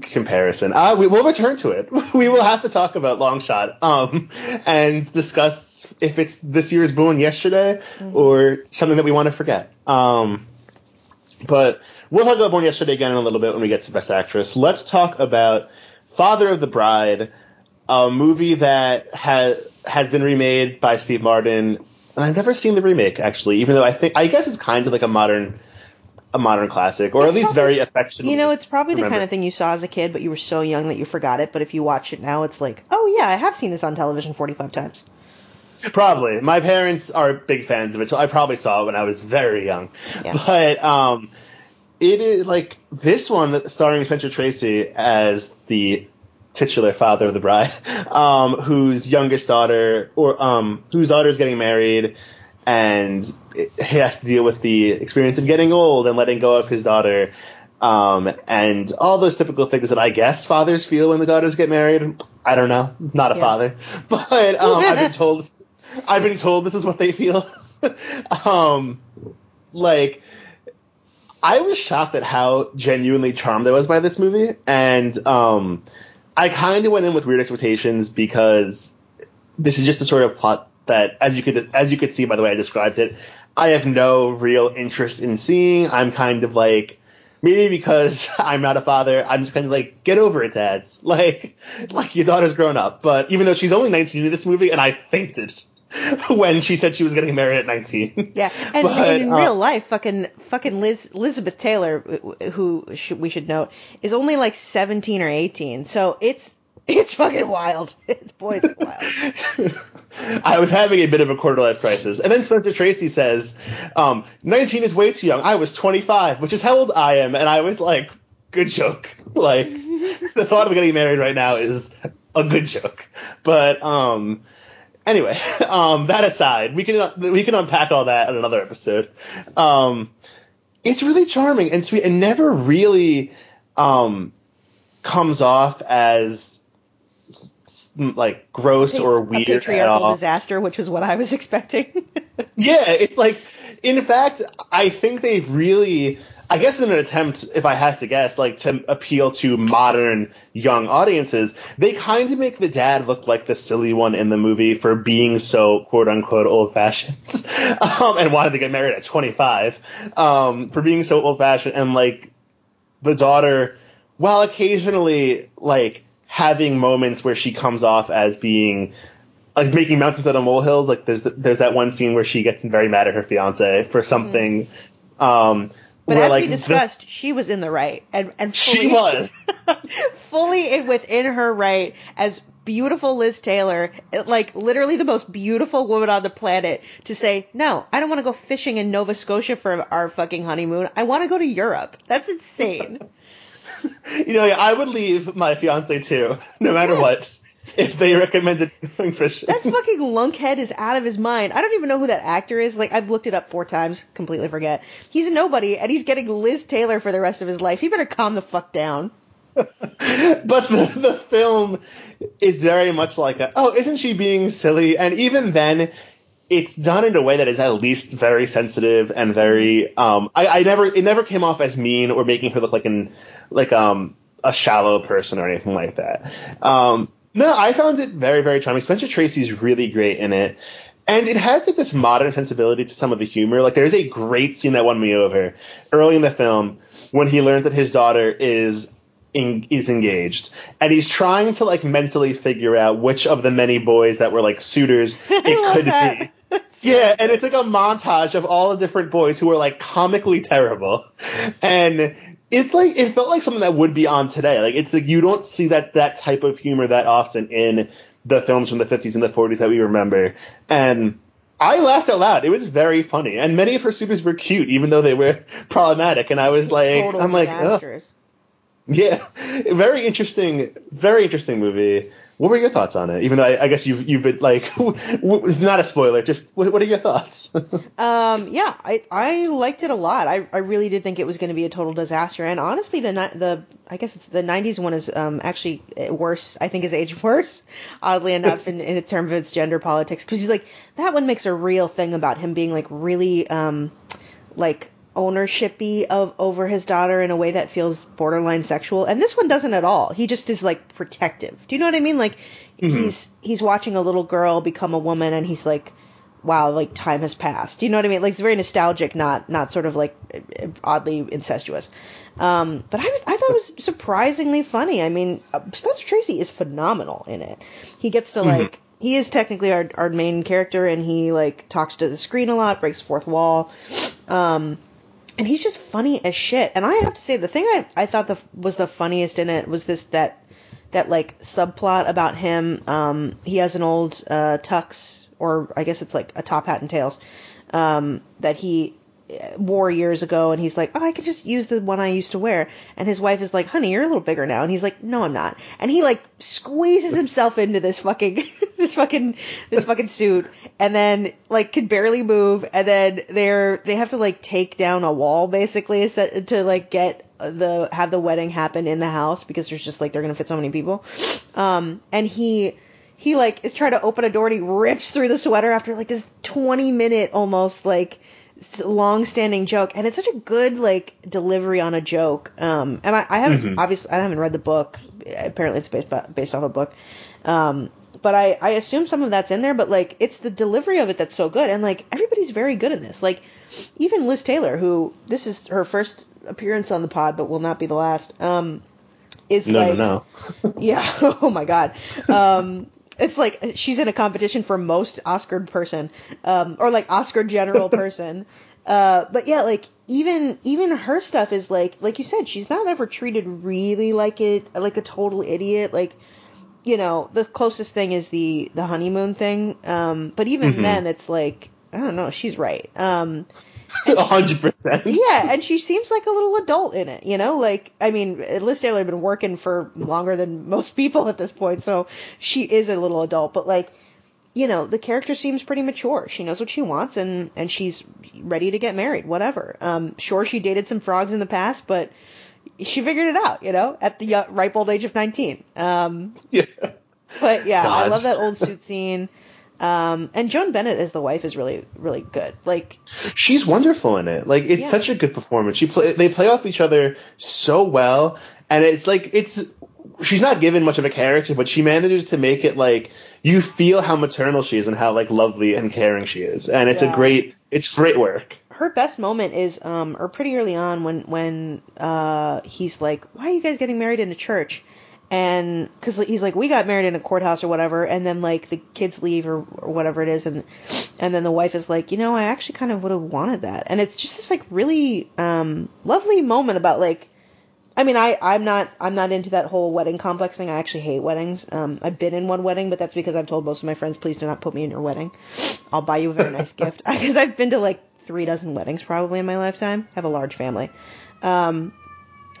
S2: comparison. Uh, we will return to it. We will have to talk about Longshot um, and discuss if it's this year's Born Yesterday or something that we want to forget. Um, but we'll talk about Born Yesterday again in a little bit when we get to Best Actress. Let's talk about Father of the Bride, a movie that has has been remade by Steve Martin. And I've never seen the remake actually, even though I think I guess it's kind of like a modern a modern classic, or at least
S3: probably-
S2: very affectionate.
S3: you know it's probably the kind of thing you saw as a kid but you were so young that you forgot it but if you watch it now it's like oh yeah i have seen this on television 45 times
S2: Probably. My parents are big fans of it, so I probably saw it when I was very young.
S3: Yeah.
S2: But um, it is like this one starring Spencer Tracy as the titular father of the bride, um, whose youngest daughter or um, whose daughter is getting married, and he has to deal with the experience of getting old and letting go of his daughter. Um, and all those typical things that I guess fathers feel when the daughters get married. I don't know. Not a
S3: Yeah.
S2: father, but um, I've been told. I've been told this is what they feel. um, like, I was shocked at how genuinely charmed I was by this movie, and um, I kind of went in with weird expectations because this is just the sort of plot that, as you could as you could see by the way I described it, I have no real interest in seeing. I'm kind of like. Maybe because I'm not a father, I'm just kind of like, get over it, dads. Like, like your daughter's grown up. But even though she's only 19 in this movie, and I fainted when she said she was getting married at 19.
S3: Yeah, and,
S2: But,
S3: and in
S2: uh,
S3: real life, fucking fucking Liz Elizabeth Taylor, who should, we should note, is only like seventeen or eighteen. So it's it's fucking wild. It's boys wild.
S2: I was having a bit of a quarter life crisis. And then Spencer Tracy says, um, 19 is way too young. I was 25, which is how old I am. And I was like, good joke. Like, the thought of getting married right now is a good joke. But, um, anyway, um, that aside, we can, we can unpack all that in another episode. Um, it's really charming and sweet and never really, um, comes off as, like gross or
S3: a
S2: weird at
S3: patriarchal
S2: all.
S3: disaster, which is what I was expecting.
S2: Yeah, it's like, in fact, I think they've really, I guess in an attempt, if I had to guess, like to appeal to modern young audiences, they kind of make the dad look like the silly one in the movie for being so quote unquote old fashioned, um, and wanted to get married at 25, um, for being so old fashioned, and like the daughter, while occasionally like having moments where she comes off as being like making mountains out of molehills. Like there's there's that one scene where she gets very mad at her fiance for something. Um,
S3: But
S2: where
S3: as
S2: like
S3: we
S2: the-
S3: discussed, she was in the right, and and fully,
S2: she was.
S3: fully in, within her right as beautiful Liz Taylor, like literally the most beautiful woman on the planet, to say, no, I don't want to go fishing in Nova Scotia for our fucking honeymoon. I want to go to Europe. That's insane.
S2: you know, I would leave my fiance too, no matter
S3: Yes.
S2: what, if they recommended going fishing.
S3: That fucking lunkhead is out of his mind. I don't even know who that actor is. Like I've looked it up four times, completely forget. He's a nobody, and he's getting Liz Taylor for the rest of his life. He better calm the fuck down.
S2: but the, the film is very much like a, oh, isn't she being silly? And even then, it's done in a way that is at least very sensitive and very. Um, I, I never it never came off as mean or making her look like an like um a shallow person or anything like that. Um, no, I found it very very charming. Spencer Tracy's really great in it. And it has like this modern sensibility to some of the humor. Like there's a great scene that won me over early in the film when he learns that his daughter is in, is engaged, and he's trying to like mentally figure out which of the many boys that were like suitors it could
S3: that.
S2: be. Yeah, and it's like a montage of all the different boys who are like comically terrible, and it's like it felt like something that would be on today. Like it's like you don't see that that type of humor that often in the films from the 50s and the 40s that we remember, and. I laughed out loud. It was very funny, and many of her suitors were cute, even though they were problematic. And I was like,
S3: Total
S2: I'm like, Ugh. Yeah, very interesting, very interesting movie. What were your thoughts on it? Even though I, I guess you've you've been like, not a spoiler. Just what, what are your thoughts?
S3: um, yeah, I I liked it a lot. I, I really did think it was going to be a total disaster. And honestly, the the I guess it's the '90s one is um actually worse. I think is aged worse, oddly enough, in, in terms of its gender politics. Because he's like that one makes a real thing about him being like really um like ownershipy of over his daughter in a way that feels borderline sexual. And this one doesn't at all. He just is like protective. Do you know what i mean? Like mm-hmm. he's he's watching a little girl become a woman and he's like wow like time has passed. Do you know what i mean? Like it's very nostalgic not not sort of like oddly incestuous. Um but i was i thought it was surprisingly funny. I mean uh, spencer tracy is phenomenal in it. He gets to mm-hmm. like he is technically our, our main character and he like talks to the screen a lot breaks fourth wall. Um and he's just funny as shit. And I have to say, the thing I, I thought the, was the funniest in it was this that that like subplot about him. Um, he has an old uh, tux, or I guess it's like a top hat and tails, um, that he wore years ago and he's like, oh, I can just use the one I used to wear. And his wife is like, honey, you're a little bigger now. And he's like, no, I'm not. And he like squeezes himself into this fucking, this fucking, this fucking suit and then like can barely move. And then they're, they have to like take down a wall basically to like get the, have the wedding happen in the house because there's just like, they're going to fit so many people. Um, and he, he like is trying to open a door and he rips through the sweater after like this 20 minute almost like long-standing joke, and it's such a good like delivery on a joke. Um, and I, I haven't mm-hmm. obviously I haven't read the book. Apparently, it's based based off a book. Um, but I I assume some of that's in there. But like, it's the delivery of it that's so good, and like everybody's very good in this. Like, even Liz Taylor, who this is her first appearance on the pod, but will not be the last. Um, is
S2: no,
S3: like,
S2: no,
S3: no. yeah. oh my god. Um, it's like she's in a competition for most Oscar person, um, or like Oscar general person. Uh, but yeah, like even even her stuff is like like you said, she's not ever treated really like it like a total idiot. Like you know, the closest thing is the the honeymoon thing. Um, but even mm-hmm. then, it's like I don't know, she's right. Um,
S2: hundred percent.
S3: Yeah, and she seems like a little adult in it, you know? Like, I mean, Liz Taylor had been working for longer than most people at this point, so she is a little adult, but like, you know, the character seems pretty mature. She knows what she wants and, and she's ready to get married, whatever. Um, sure, she dated some frogs in the past, but she figured it out, you know, at the ripe old age of 19. Um,
S2: yeah.
S3: But yeah, God. I love that old suit scene. Um, and Joan Bennett as the wife is really, really good. Like,
S2: she's wonderful in it. Like, it's yeah. such a good performance. She play, they play off each other so well, and it's like it's. She's not given much of a character, but she manages to make it like you feel how maternal she is and how like lovely and caring she is, and it's yeah. a great, it's great work.
S3: Her best moment is, um, or pretty early on when when uh he's like, "Why are you guys getting married in a church?" And because he's like we got married in a courthouse or whatever and then like the kids leave or, or whatever it is and and then the wife is like you know i actually kind of would have wanted that. And it's just this like really um lovely moment about like i mean i i'm not i'm not into that whole wedding complex thing. I actually hate weddings. Um i've been in one wedding but that's because i've told most of my friends please do not put me in your wedding. I'll buy you a very nice gift. Because i've been to like three dozen weddings probably in my lifetime. I have a large family. Um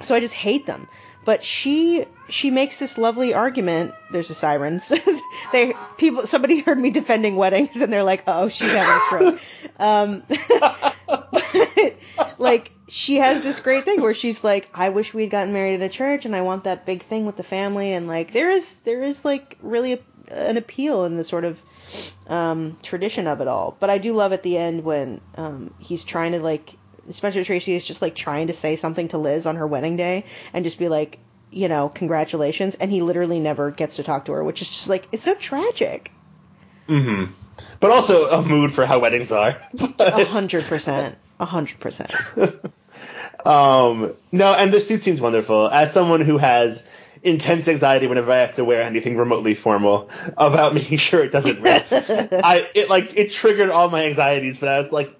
S3: so i just hate them but she she makes this lovely argument. There's the sirens. they people somebody heard me defending weddings and they're like, oh, she's having a stroke. um, like she has this great thing where she's like, I wish we'd gotten married in a church and I want that big thing with the family and like there is there is like really a, an appeal in the sort of um, tradition of it all. But I do love at the end when um, he's trying to like Spencer Tracy is just like trying to say something to Liz on her wedding day and just be like, you know, congratulations, and he literally never gets to talk to her, which is just like it's so tragic.
S2: Mm-hmm. But also a mood for how weddings are.
S3: A hundred percent. A hundred percent.
S2: Um, no, and the suit scene's wonderful. As someone who has intense anxiety whenever I have to wear anything remotely formal about making sure it doesn't rip. I it like it triggered all my anxieties, but I was like,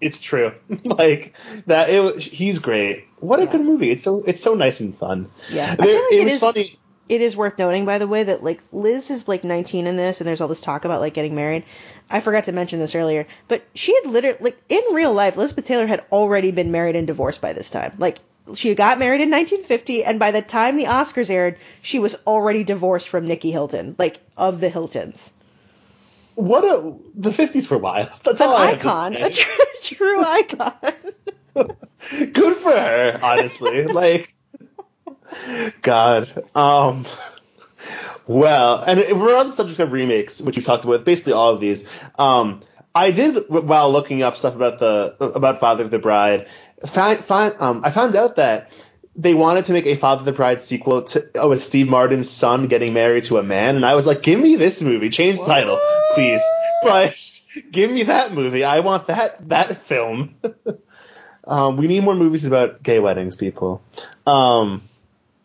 S2: it's true. like that. It, he's great. What a yeah. good movie. It's so it's so nice and fun.
S3: Yeah, there, like it, it was is, funny. It is worth noting, by the way, that like Liz is like 19 in this, and there's all this talk about like getting married. I forgot to mention this earlier, but she had literally like in real life, Elizabeth Taylor had already been married and divorced by this time. Like she got married in 1950, and by the time the Oscars aired, she was already divorced from Nicky Hilton, like of the Hiltons.
S2: What a the fifties were wild. That's all
S3: An
S2: I
S3: icon, a true, true icon.
S2: Good for her, honestly. like, God. Um. Well, and if we're on the subject of remakes, which we've talked about, basically all of these. Um, I did while looking up stuff about the about Father of the Bride. Find, find, um, I found out that they wanted to make a Father of the Bride sequel to, uh, with Steve Martin's son getting married to a man, and I was like, give me this movie, change the title, please. But give me that movie. I want that that film. um, we need more movies about gay weddings, people. Um,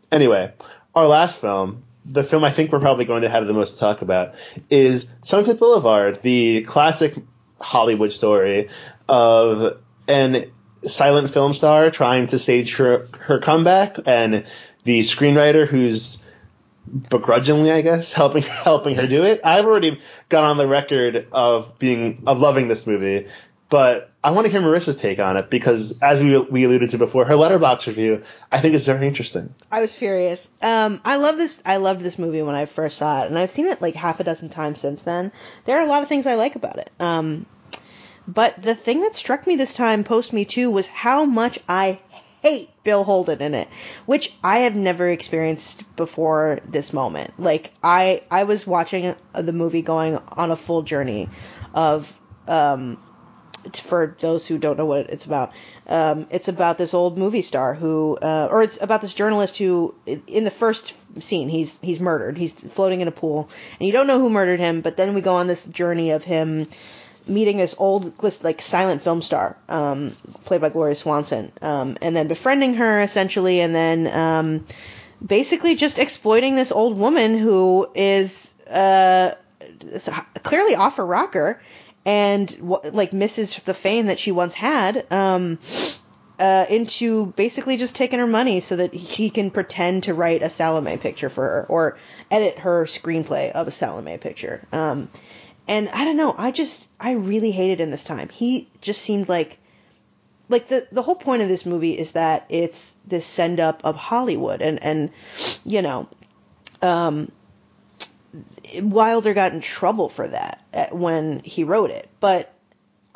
S2: anyway, our last film, the film I think we're probably going to have the most to talk about, is Sunset Boulevard, the classic Hollywood story of an silent film star trying to stage her, her comeback and the screenwriter who's begrudgingly, I guess, helping helping her do it. I've already gone on the record of being of loving this movie, but I want to hear Marisa's take on it because, as we we alluded to before, her Letterboxd review I think is very interesting.
S3: I was furious. Um, I love this. I loved this movie when I first saw it, and I've seen it like half a dozen times since then. There are a lot of things I like about it. Um, but the thing that struck me this time, post Me Too, was how much I hate Bill Holden in it, which I have never experienced before this moment. Like I, I was watching the movie going on a full journey of, um, for those who don't know what it's about, um, it's about this old movie star who, uh, or it's about this journalist who, in the first scene, he's he's murdered. He's floating in a pool, and you don't know who murdered him. But then we go on this journey of him meeting this old like silent film star, um, played by Gloria Swanson, um, and then befriending her essentially, and then um, basically just exploiting this old woman who is uh, clearly off her rocker and like misses the fame that she once had. Um, uh, into basically just taking her money so that he can pretend to write a Salome picture for her or edit her screenplay of a Salome picture. Um, and I don't know, I just I really hated him this time. He just seemed like like the the whole point of this movie is that it's this send up of Hollywood and and you know um Wilder got in trouble for that when he wrote it. But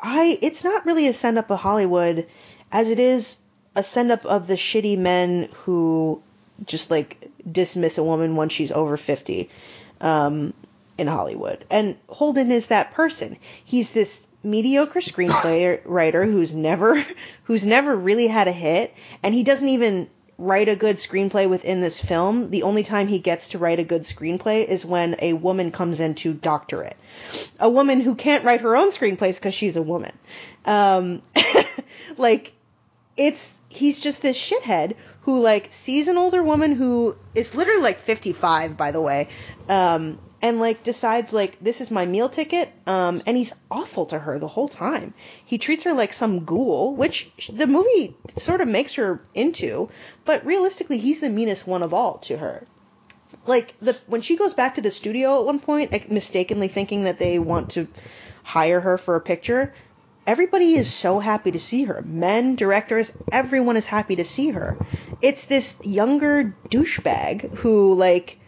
S3: I it's not really a send up of Hollywood as it is a send up of the shitty men who just like dismiss a woman once she's over 50. Um in Hollywood. And Holden is that person. He's this mediocre screenplay writer who's never who's never really had a hit and he doesn't even write a good screenplay within this film. The only time he gets to write a good screenplay is when a woman comes in to doctor it. A woman who can't write her own screenplays because she's a woman. Um, like, it's, he's just this shithead who, like, sees an older woman who is literally like 55, by the way, um, and like decides like this is my meal ticket um and he's awful to her the whole time. He treats her like some ghoul which the movie sort of makes her into but realistically he's the meanest one of all to her. Like the when she goes back to the studio at one point like, mistakenly thinking that they want to hire her for a picture everybody is so happy to see her. Men directors everyone is happy to see her. It's this younger douchebag who like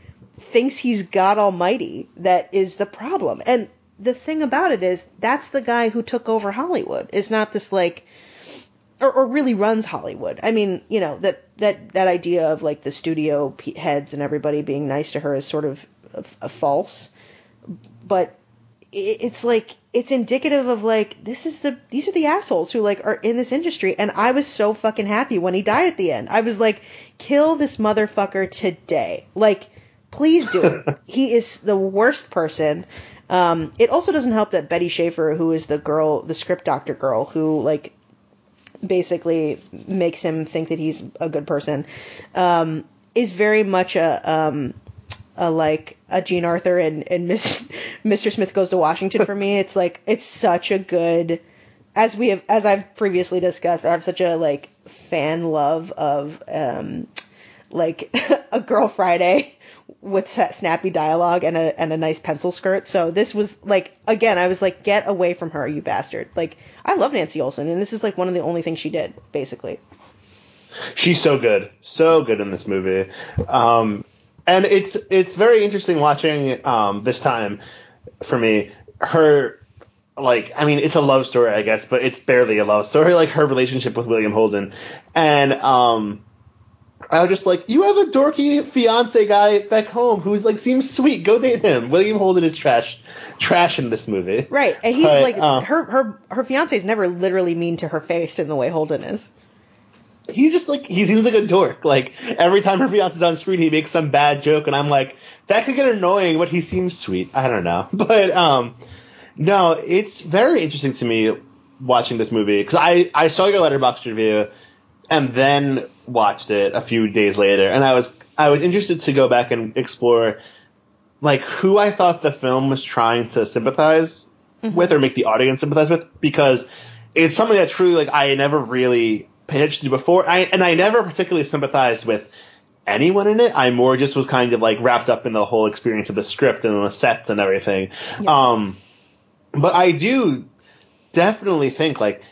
S3: thinks he's God Almighty that is the problem. And the thing about it is, that's the guy who took over Hollywood. Is not this like, or, or really runs Hollywood. I mean, you know that that that idea of like the studio heads and everybody being nice to her is sort of a, a false. But it's like it's indicative of like this is the these are the assholes who like are in this industry and I was so fucking happy when he died at the end. I was like kill this motherfucker today. Like Please do it. he is the worst person. Um, it also doesn't help that Betty Schaefer, who is the girl, the script doctor girl, who like basically makes him think that he's a good person, um, is very much a, um, a like a Jean Arthur and, and Miss, Mr. Smith goes to Washington for me. It's like it's such a good as we have as I've previously discussed, I have such a like fan love of um like a girl Friday with snappy dialogue and a and a nice pencil skirt. So this was like again, I was like, get away from her, you bastard. Like I love Nancy Olson, and this is like one of the only things she did, basically.
S2: she's so good, so good in this movie. Um, and it's it's very interesting watching um, this time for me her like I mean it's a love story I guess, but it's barely a love story. Like her relationship with William Holden, and um, I was just like, you have a dorky fiance guy back home who's like seems sweet. Go date him. William Holden is trash, trash in this movie.
S3: Right, and he's
S2: But,
S3: like
S2: uh,
S3: her her her fiance is never literally mean to her face in the way Holden is.
S2: he's just like he seems like a dork. Like every time her fiance's on screen, he makes some bad joke, and I'm like, that could get annoying, but he seems sweet. I don't know, but um, no, it's very interesting to me watching this movie because I I saw your Letterboxd review and then watched it a few days later, and I was I was interested to go back and explore like who I thought the film was trying to sympathize with or make the audience sympathize with because it's something that truly like I never really paid attention to before. I and I never particularly sympathized with anyone in it. I more just was kind of like wrapped up in the whole experience of the script and the sets and everything. Um, but I do definitely think like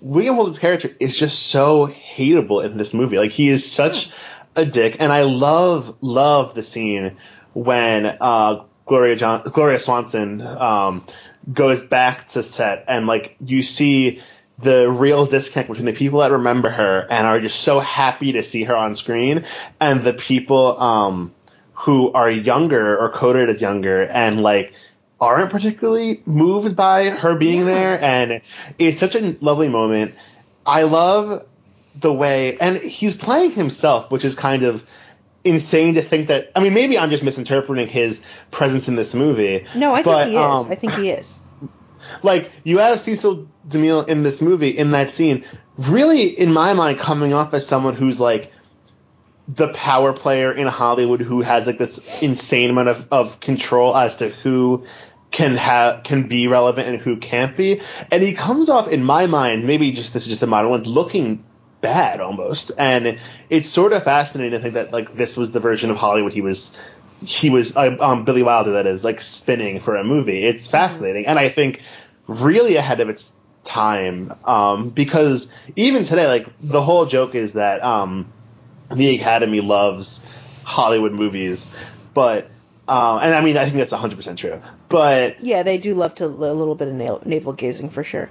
S2: William Holden's character is just so hateable in this movie. Like he is such a dick, and I love love the scene when uh, Gloria John Gloria Swanson um, goes back to set and like you see the real disconnect between the people that remember her and are just so happy to see her on screen and the people um, who are younger or coded as younger and like aren't particularly moved by her being there and it's such a lovely moment i love the way and he's playing himself which is kind of insane to think that i mean maybe i'm just misinterpreting his presence in this movie
S3: No, I think
S2: but,
S3: he is.
S2: um,
S3: I think he is.
S2: like you have Cecil DeMille in this movie in that scene, really in my mind coming off as someone who's like the power player in Hollywood who has like this insane amount of, of control as to who can have can be relevant and who can't be. And he comes off in my mind, maybe just this is just a modern one, looking bad almost. And it's sort of fascinating to think that like this was the version of Hollywood he was he was uh, um, Billy Wilder that is like spinning for a movie. It's fascinating, and I think really ahead of its time um, because even today, like the whole joke is that um, the Academy loves Hollywood movies, but uh, and I mean I think that's hundred percent true, but
S3: Yeah, they do love to a little bit of navel, navel gazing for sure.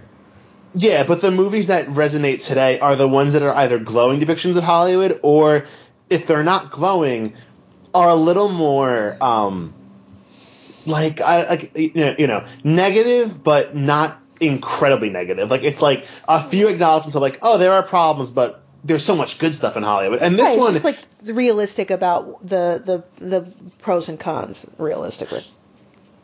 S2: Yeah, but the movies that resonate today are the ones that are either glowing depictions of Hollywood or if they're not glowing, are a little more um like I like you know, you know, negative but not incredibly negative. Like it's like a few acknowledgments of like, oh, there are problems, but there's so much good stuff in Hollywood. And this
S3: Right, it's
S2: one
S3: just like realistic about the, the the pros and cons realistically.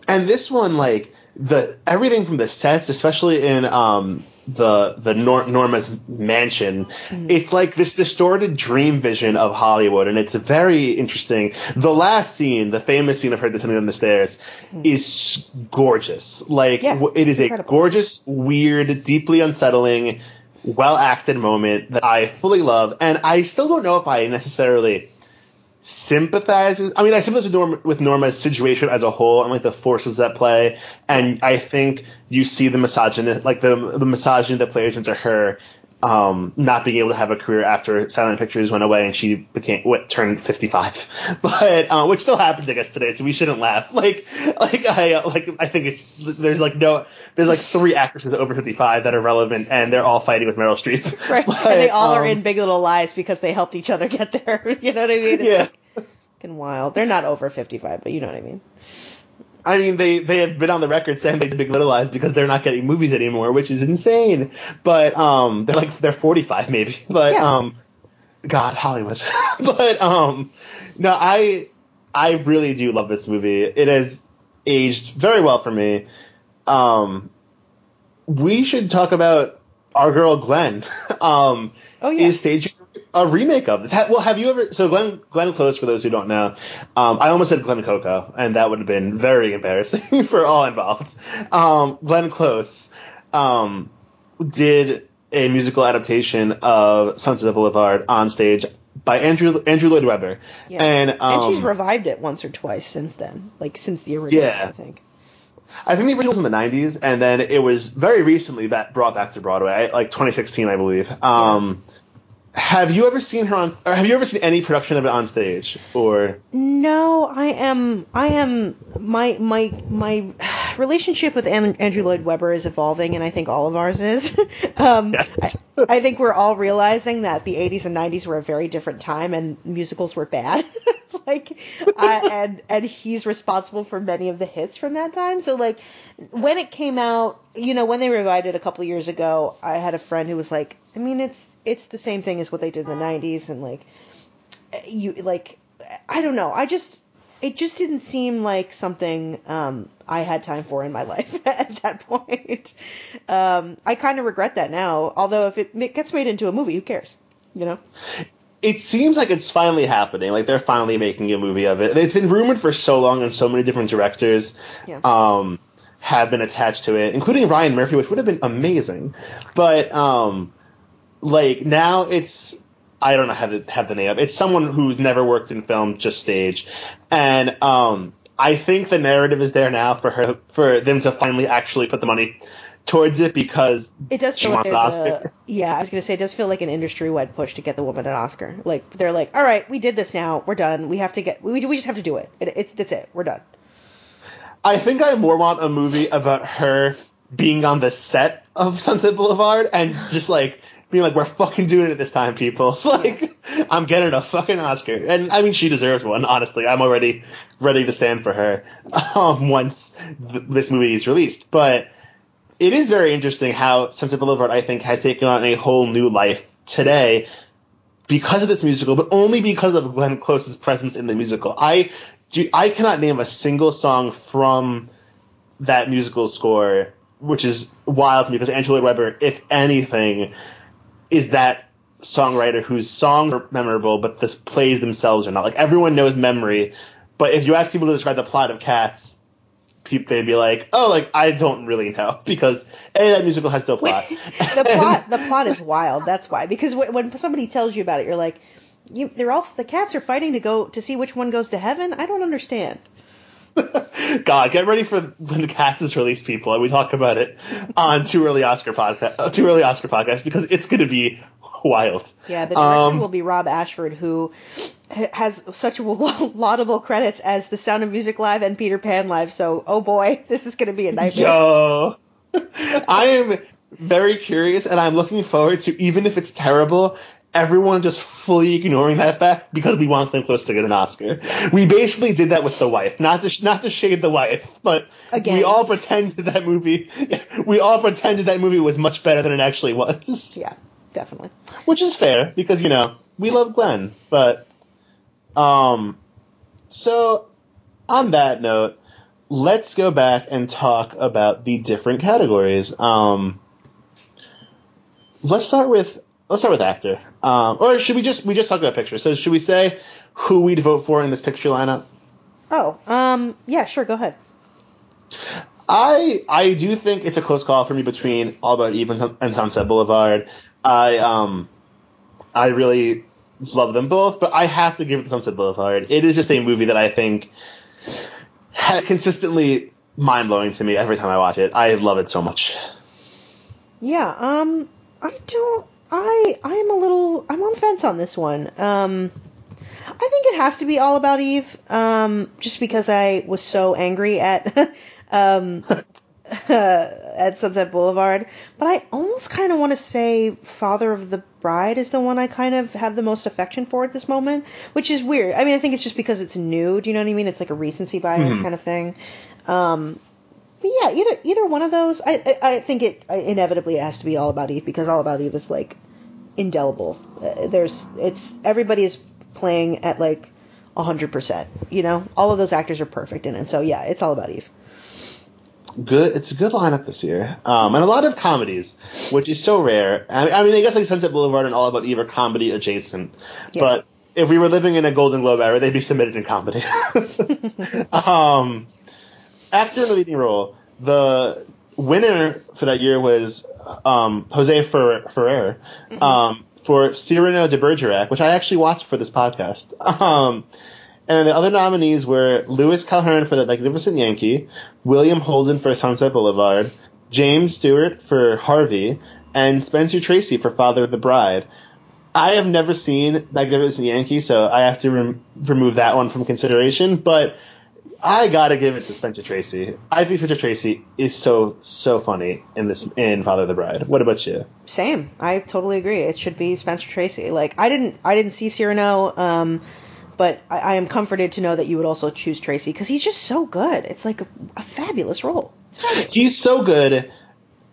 S2: and this one like the everything from the sets especially in um the the Nor- Norma's mansion it's like this distorted dream vision of Hollywood and it's very interesting the last scene the famous scene of her descending on the stairs is gorgeous like
S3: Yeah,
S2: w- it is
S3: incredible.
S2: a gorgeous weird deeply unsettling well acted moment that I fully love and I still don't know if I necessarily sympathize with. I mean, I sympathize with, with Norma's situation as a whole and like the forces at play. And I think you see the misogyny, like the the misogyny that plays into her um, not being able to have a career after Silent Pictures went away and she became what turned 55, but uh, which still happens I guess today. So we shouldn't laugh. Like like I like I think it's there's like no there's like three actresses over 55 that are relevant and they're all fighting with Meryl Streep.
S3: Right.
S2: But,
S3: and they all are
S2: um,
S3: in Big Little Lies because they helped each other get there. you know what I mean? It's
S2: Yeah.
S3: fucking wild. They're not over 55, but you know what I mean.
S2: I mean, they, they have been on the record saying they did Big Little Lies because they're not getting movies anymore, which is insane. But um, they're like they're 45 maybe. But
S3: Yeah.
S2: um, God, Hollywood. but um, no, I I really do love this movie. It has aged very well for me. Um, we should talk about our girl Glenn. um,
S3: Oh, yeah.
S2: is staging a remake of this. Ha- well, have you ever? So Glenn Glenn Close, for those who don't know, um, I almost said Glenn Coco, and that would have been very embarrassing for all involved. Um, Glenn Close um, did a musical adaptation of Sunset Boulevard on stage by Andrew Andrew Lloyd Webber,
S3: Yeah.
S2: and
S3: and
S2: um,
S3: she's revived it once or twice since then. Like since the original,
S2: Yeah.
S3: I think.
S2: I think the original was in the 90s, and then it was very recently that brought back to Broadway, like 2016, I believe. Um, have you ever seen her on? Or have you ever seen any production of it on stage? Or
S3: No, I am. I am. My my my relationship with Andrew Lloyd Webber is evolving, and I think all of ours is. um,
S2: Yes.
S3: I, I think we're all realizing that the 80s and 90s were a very different time, and musicals were bad. like, uh, and and he's responsible for many of the hits from that time. So like, when it came out, you know, when they revived it a couple years ago, I had a friend who was like, I mean, it's it's the same thing as what they did in the 90s, and like you like I don't know. I just it just didn't seem like something um, I had time for in my life at that point. Um, I kind of regret that now. Although if it, it gets made into a movie, who cares? You know?
S2: it seems like it's finally happening. Like they're finally making a movie of it. It's been rumored for so long, and so many different directors
S3: Yeah.
S2: um, have been attached to it, including Ryan Murphy, which would have been amazing. But um, like now, it's I don't know how to have the name. of it. It's someone who's never worked in film, just stage, and um, I think the narrative is there now for her for them to finally actually put the money towards it because
S3: It does
S2: she
S3: feel like
S2: wants
S3: there's
S2: an
S3: a yeah. I was gonna say it does feel like an industry wide push to get the woman an Oscar. Like they're like, all right, we did this now, we're done. We have to get we we just have to do it. it it's that's it. We're done.
S2: I think I more want a movie about her being on the set of Sunset Boulevard and just like being like, "We're fucking doing it this time, people!" like, I'm getting a fucking Oscar, and I mean, she deserves one. Honestly, I'm already ready to stand for her um, once th- this movie is released. But it is very interesting how Sunset Boulevard, I think, has taken on a whole new life today because of this musical, but only because of Glenn Close's presence in the musical. I I cannot name a single song from that musical score, which is wild to me because Andrew Lloyd Webber, if anything, is that songwriter whose songs are memorable, but the plays themselves are not. Like everyone knows Memory, but if you ask people to describe the plot of Cats, people they'd be like, "Oh, like I don't really know," because a that musical has no plot.
S3: the plot the plot is wild. That's why because when, when somebody tells you about it, you're like, you they're all the cats are fighting to go to see which one goes to heaven. I don't understand.
S2: God, get ready for when the Cats is released, people, and we talk about it on Too Early Oscar podcast, uh, Too Early Oscar podcast, because it's going to be wild.
S3: Yeah, the director
S2: Um,
S3: will be Rob Ashford, who has such laudable credits as The Sound of Music Live and Peter Pan Live. So, oh boy, this is going to be a nightmare.
S2: Yo, I am very curious, and I'm looking forward to even if it's terrible. Everyone just fully ignoring that fact because we want Glenn Close to get an Oscar. We basically did that with The Wife, not to sh- not to shade The Wife, but
S3: Again.
S2: we all pretended that movie. We all pretended that movie was much better than it actually was.
S3: Yeah, definitely.
S2: which is fair because you know we love Glenn, but um, so on that note, let's go back and talk about the different categories. Um, let's start with let's start with actor, um, or should we just we just talk about pictures? So should we say who we'd vote for in this picture lineup?
S3: Oh, um, yeah, sure, go ahead.
S2: I I do think it's a close call for me between All About Eve and, Sunset Boulevard. I um I really love them both, but I have to give it to Sunset Boulevard. It is just a movie that I think has consistently mind blowing to me every time I watch it. I love it so much.
S3: Yeah, um, I don't, I, I'm a little, I'm on the fence on this one. Um, I think it has to be all about Eve, um, just because I was so angry at, um, at Sunset Boulevard. But I almost kind of want to say Father of the Bride is the one I kind of have the most affection for at this moment, which is weird. I mean, I think it's just because it's new. Do you know what I mean? It's like a recency bias kind of thing. Um, but yeah, either either one of those, I I, I think it I, inevitably has to be All About Eve because All About Eve is like indelible. Uh, there's it's everybody is playing at like hundred percent. You know, all of those actors are perfect in it. So yeah, it's All About Eve.
S2: Good, it's a good lineup this year, um, and a lot of comedies, which is so rare. I, I mean, I guess like Sunset Boulevard and All About Eve are comedy adjacent,
S3: Yeah.
S2: but if we were living in a Golden Globe era, they'd be submitted in comedy. um, actor in the leading role, the winner for that year was um, Jose Fer- Ferrer um, for Cyrano de Bergerac, which I actually watched for this podcast. Um, and the other nominees were Louis Calhern for The Magnificent Yankee, William Holden for Sunset Boulevard, James Stewart for Harvey, and Spencer Tracy for Father of the Bride. I have never seen Magnificent Yankee, so I have to rem- remove that one from consideration. But I gotta give it to Spencer Tracy. I think Spencer Tracy is so so funny in this in Father of the Bride. What about you?
S3: Same. I totally agree. It should be Spencer Tracy. Like I didn't I didn't see Cyrano, um, but I, I am comforted to know that you would also choose Tracy because he's just so good. It's like a, a fabulous role. Fabulous.
S2: He's so good.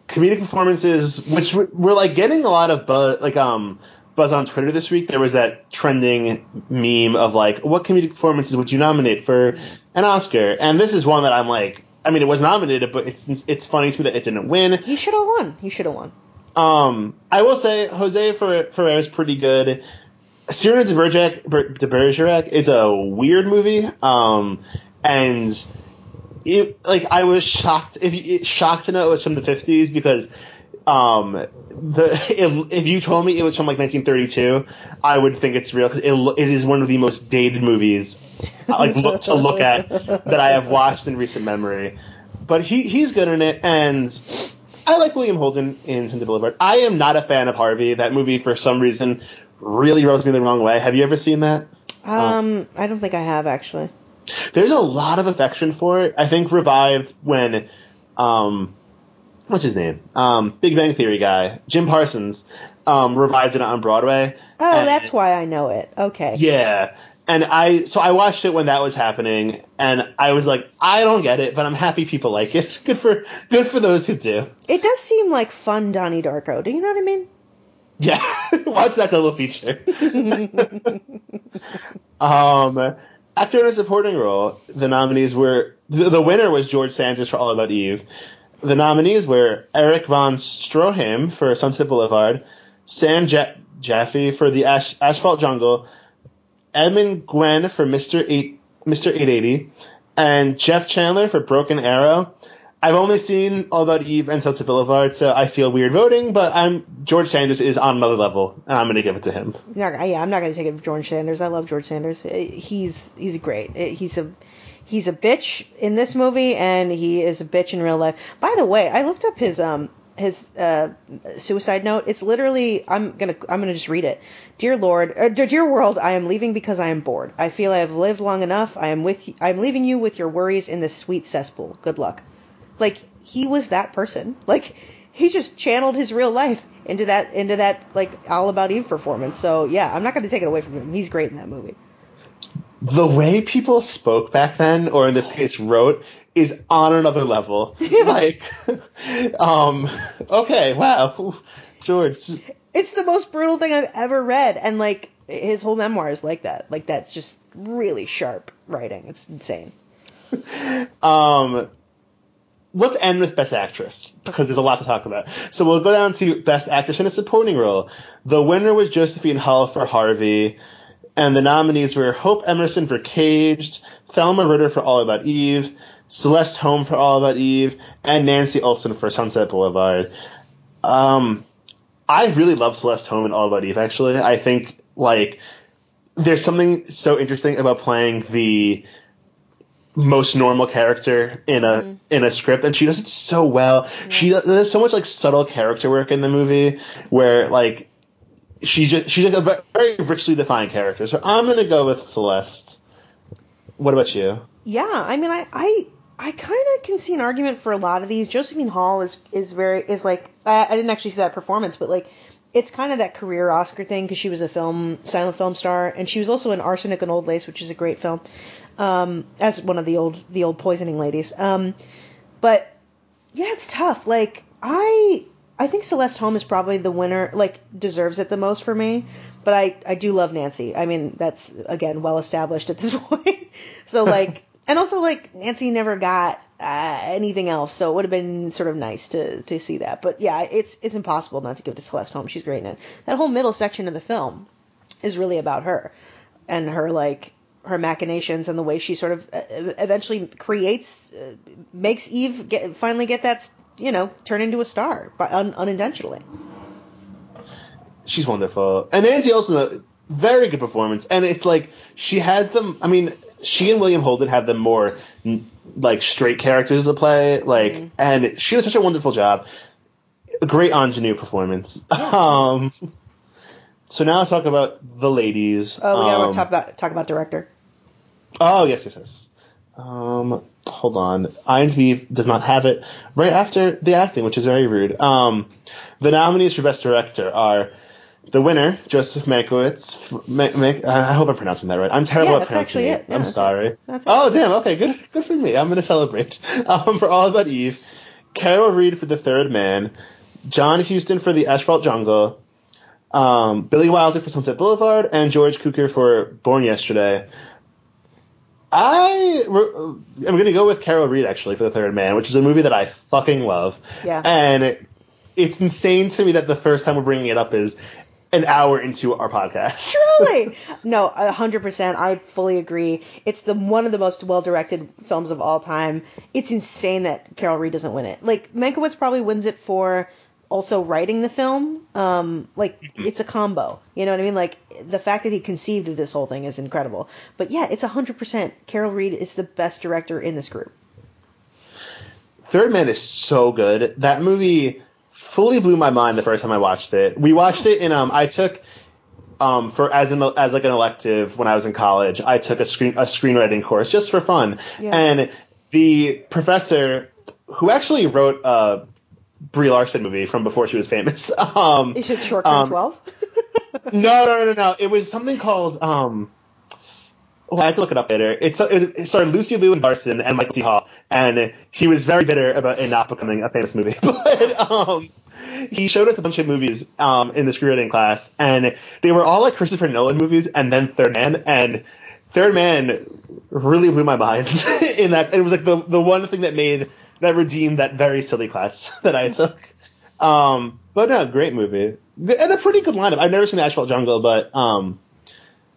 S2: Comedic performances, which we're, we're like getting a lot of buzz, like um buzz on Twitter this week. There was that trending meme of like, what comedic performances would you nominate for an Oscar? And this is one that I'm like, I mean, it was nominated, but it's it's funny to me that it didn't win.
S3: He should have won. He should have won.
S2: Um, I will say Jose Fer- Ferrer is pretty good. Cyrano de Bergerac, de Bergerac is a weird movie. Um, and it like I was shocked if you, shocked to know it was from the 50s because um the if, if you told me it was from like 1932 I would think it's real because it, it is one of the most dated movies uh, like look, to look at that I have watched in recent memory. But he he's good in it and I like William Holden in Sunset Boulevard. I am not a fan of Harvey. That movie for some reason really rubs me the wrong way. Have you ever seen that?
S3: Um, I don't think I have actually.
S2: there's a lot of affection for it. I think revived when, um, what's his name? Um, Big Bang Theory guy, Jim Parsons, um, revived it on Broadway.
S3: Oh,
S2: And-
S3: that's why I know it. Okay.
S2: Yeah. And I, so I watched it when that was happening, and I was like, I don't get it, but I'm happy people like it. Good for, good for those who do.
S3: It does seem like fun Donnie Darko. Do you know what I mean?
S2: Yeah, watch that double feature. um, actor in a supporting role, the nominees were the, the winner was George Sanders for All About Eve. The nominees were Erich von Stroheim for Sunset Boulevard, Sam ja- Jaffe for The Ash- Asphalt Jungle, Edmund Gwenn for Mr. Eight Mr. 880, and Jeff Chandler for Broken Arrow. I've only seen All About Eve and Sunset Boulevard, so I feel weird voting, but I'm George Sanders is on another level, and I'm gonna give it to him.
S3: Not, yeah, I'm not going to take it from George Sanders. I love George Sanders. He's he's great. He's a he's a bitch in this movie, and he is a bitch in real life. By the way, I looked up his um his uh, suicide note. It's literally I'm gonna I'm gonna just read it. Dear Lord, uh, dear world, I am leaving because I am bored. I feel I have lived long enough. I am with I am leaving you with your worries in this sweet cesspool. Good luck. Like he was that person. Like he just channeled his real life into that into that like all about Eve performance. So yeah, I'm not to take it away from him. He's great in that movie.
S2: The way people spoke back then, or in this case wrote, is on another level. like, um, okay, wow, George.
S3: It's the most brutal thing I've ever read, and like his whole memoir is like that. Like that's just really sharp writing. It's insane.
S2: Um, let's end with Best Actress because there's a lot to talk about. So we'll go down to Best Actress in a Supporting Role. The winner was Josephine Hull for Harvey, and the nominees were Hope Emerson for Caged, Thelma Ritter for All About Eve, Celeste Holm for All About Eve, and Nancy Olson for Sunset Boulevard. Um, I really love Celeste Holm in All About Eve. Actually, I think like there's something so interesting about playing the most normal character in a in a script, and she does it so well. She does, there's so much like subtle character work in the movie where like she just she's a very richly defined character. So I'm gonna go with Celeste. What about you?
S3: Yeah, I mean, I I, I kind of can see an argument for a lot of these. Josephine Hull is is very is like I, I didn't actually see that performance, but like it's kind of that career Oscar thing because she was a film silent film star, and she was also in Arsenic and Old Lace, which is a great film, um, as one of the old the old poisoning ladies. Um, but yeah, it's tough. Like I I think Celeste Holm is probably the winner, like deserves it the most for me. But I I do love Nancy. I mean, that's again well established at this point. so like and also like Nancy never got uh, anything else, so it would have been sort of nice to to see that. But yeah, it's it's impossible not to give it to Celeste Holm. She's great in it. That whole middle section of the film is really about her and her like her machinations and the way she sort of uh, eventually creates uh, makes Eve get finally get that you know turn into a star by un, unintentionally.
S2: She's wonderful, and Nancy Olson, a very good performance. And it's like she has them. I mean, she and William Holden have the more like straight characters to play. Like, and she does such a wonderful job. A great ingenue performance. Um, so now let's talk about the ladies.
S3: Oh, we gotta
S2: Um,
S3: talk about talk about director.
S2: Oh yes, yes, yes. Um, hold on. IMDb does not have it right after the acting, which is very rude. Um, the nominees for best director are the winner, Joseph Mankiewicz. f- Ma- Ma- I hope I'm pronouncing that right. I'm terrible
S3: Yeah,
S2: at pronouncing it.
S3: Yeah,
S2: I'm sorry.
S3: it.
S2: oh damn. Okay, good. Good for me. I'm gonna celebrate. Um, for All About Eve, Carol Reed for The Third Man, John Huston for The Asphalt Jungle, um, Billy Wilder for Sunset Boulevard, and George Cukor for Born Yesterday. I am going to go with Carol Reed actually for The Third Man, which is a movie that I fucking love.
S3: Yeah.
S2: And it, it's insane to me that the first time we're bringing it up is an hour into our podcast.
S3: Truly, no, a hundred percent. I fully agree. It's the one of the most well directed films of all time. It's insane that Carol Reed doesn't win it. Like Mankiewicz probably wins it for also writing the film. Um, like it's a combo. You know what I mean? Like the fact that he conceived of this whole thing is incredible. But yeah, it's a hundred percent. Carol Reed is the best director in this group.
S2: Third Man is so good. That movie fully blew my mind the first time I watched it. We watched it in um I took um for as an as like an elective when I was in college. I took a screen a screenwriting course just for fun.
S3: Yeah.
S2: And the professor who actually wrote a Brie Larson movie from before she was famous. Um
S3: Is it short term
S2: Um,
S3: twelve?
S2: no, no, no, no. It was something called. Um, oh, I have to look it up later. It's it it starred Lucy Liu and Larson and Michael C. Hall, and he was very bitter about it not becoming a famous movie. But um, he showed us a bunch of movies um in the screenwriting class, and they were all like Christopher Nolan movies, and then Third Man, and Third Man really blew my mind in that it was like the the one thing that made that redeemed that very silly class that I took. Um, but no, great movie and a pretty good lineup. I've never seen the Asphalt Jungle, but um,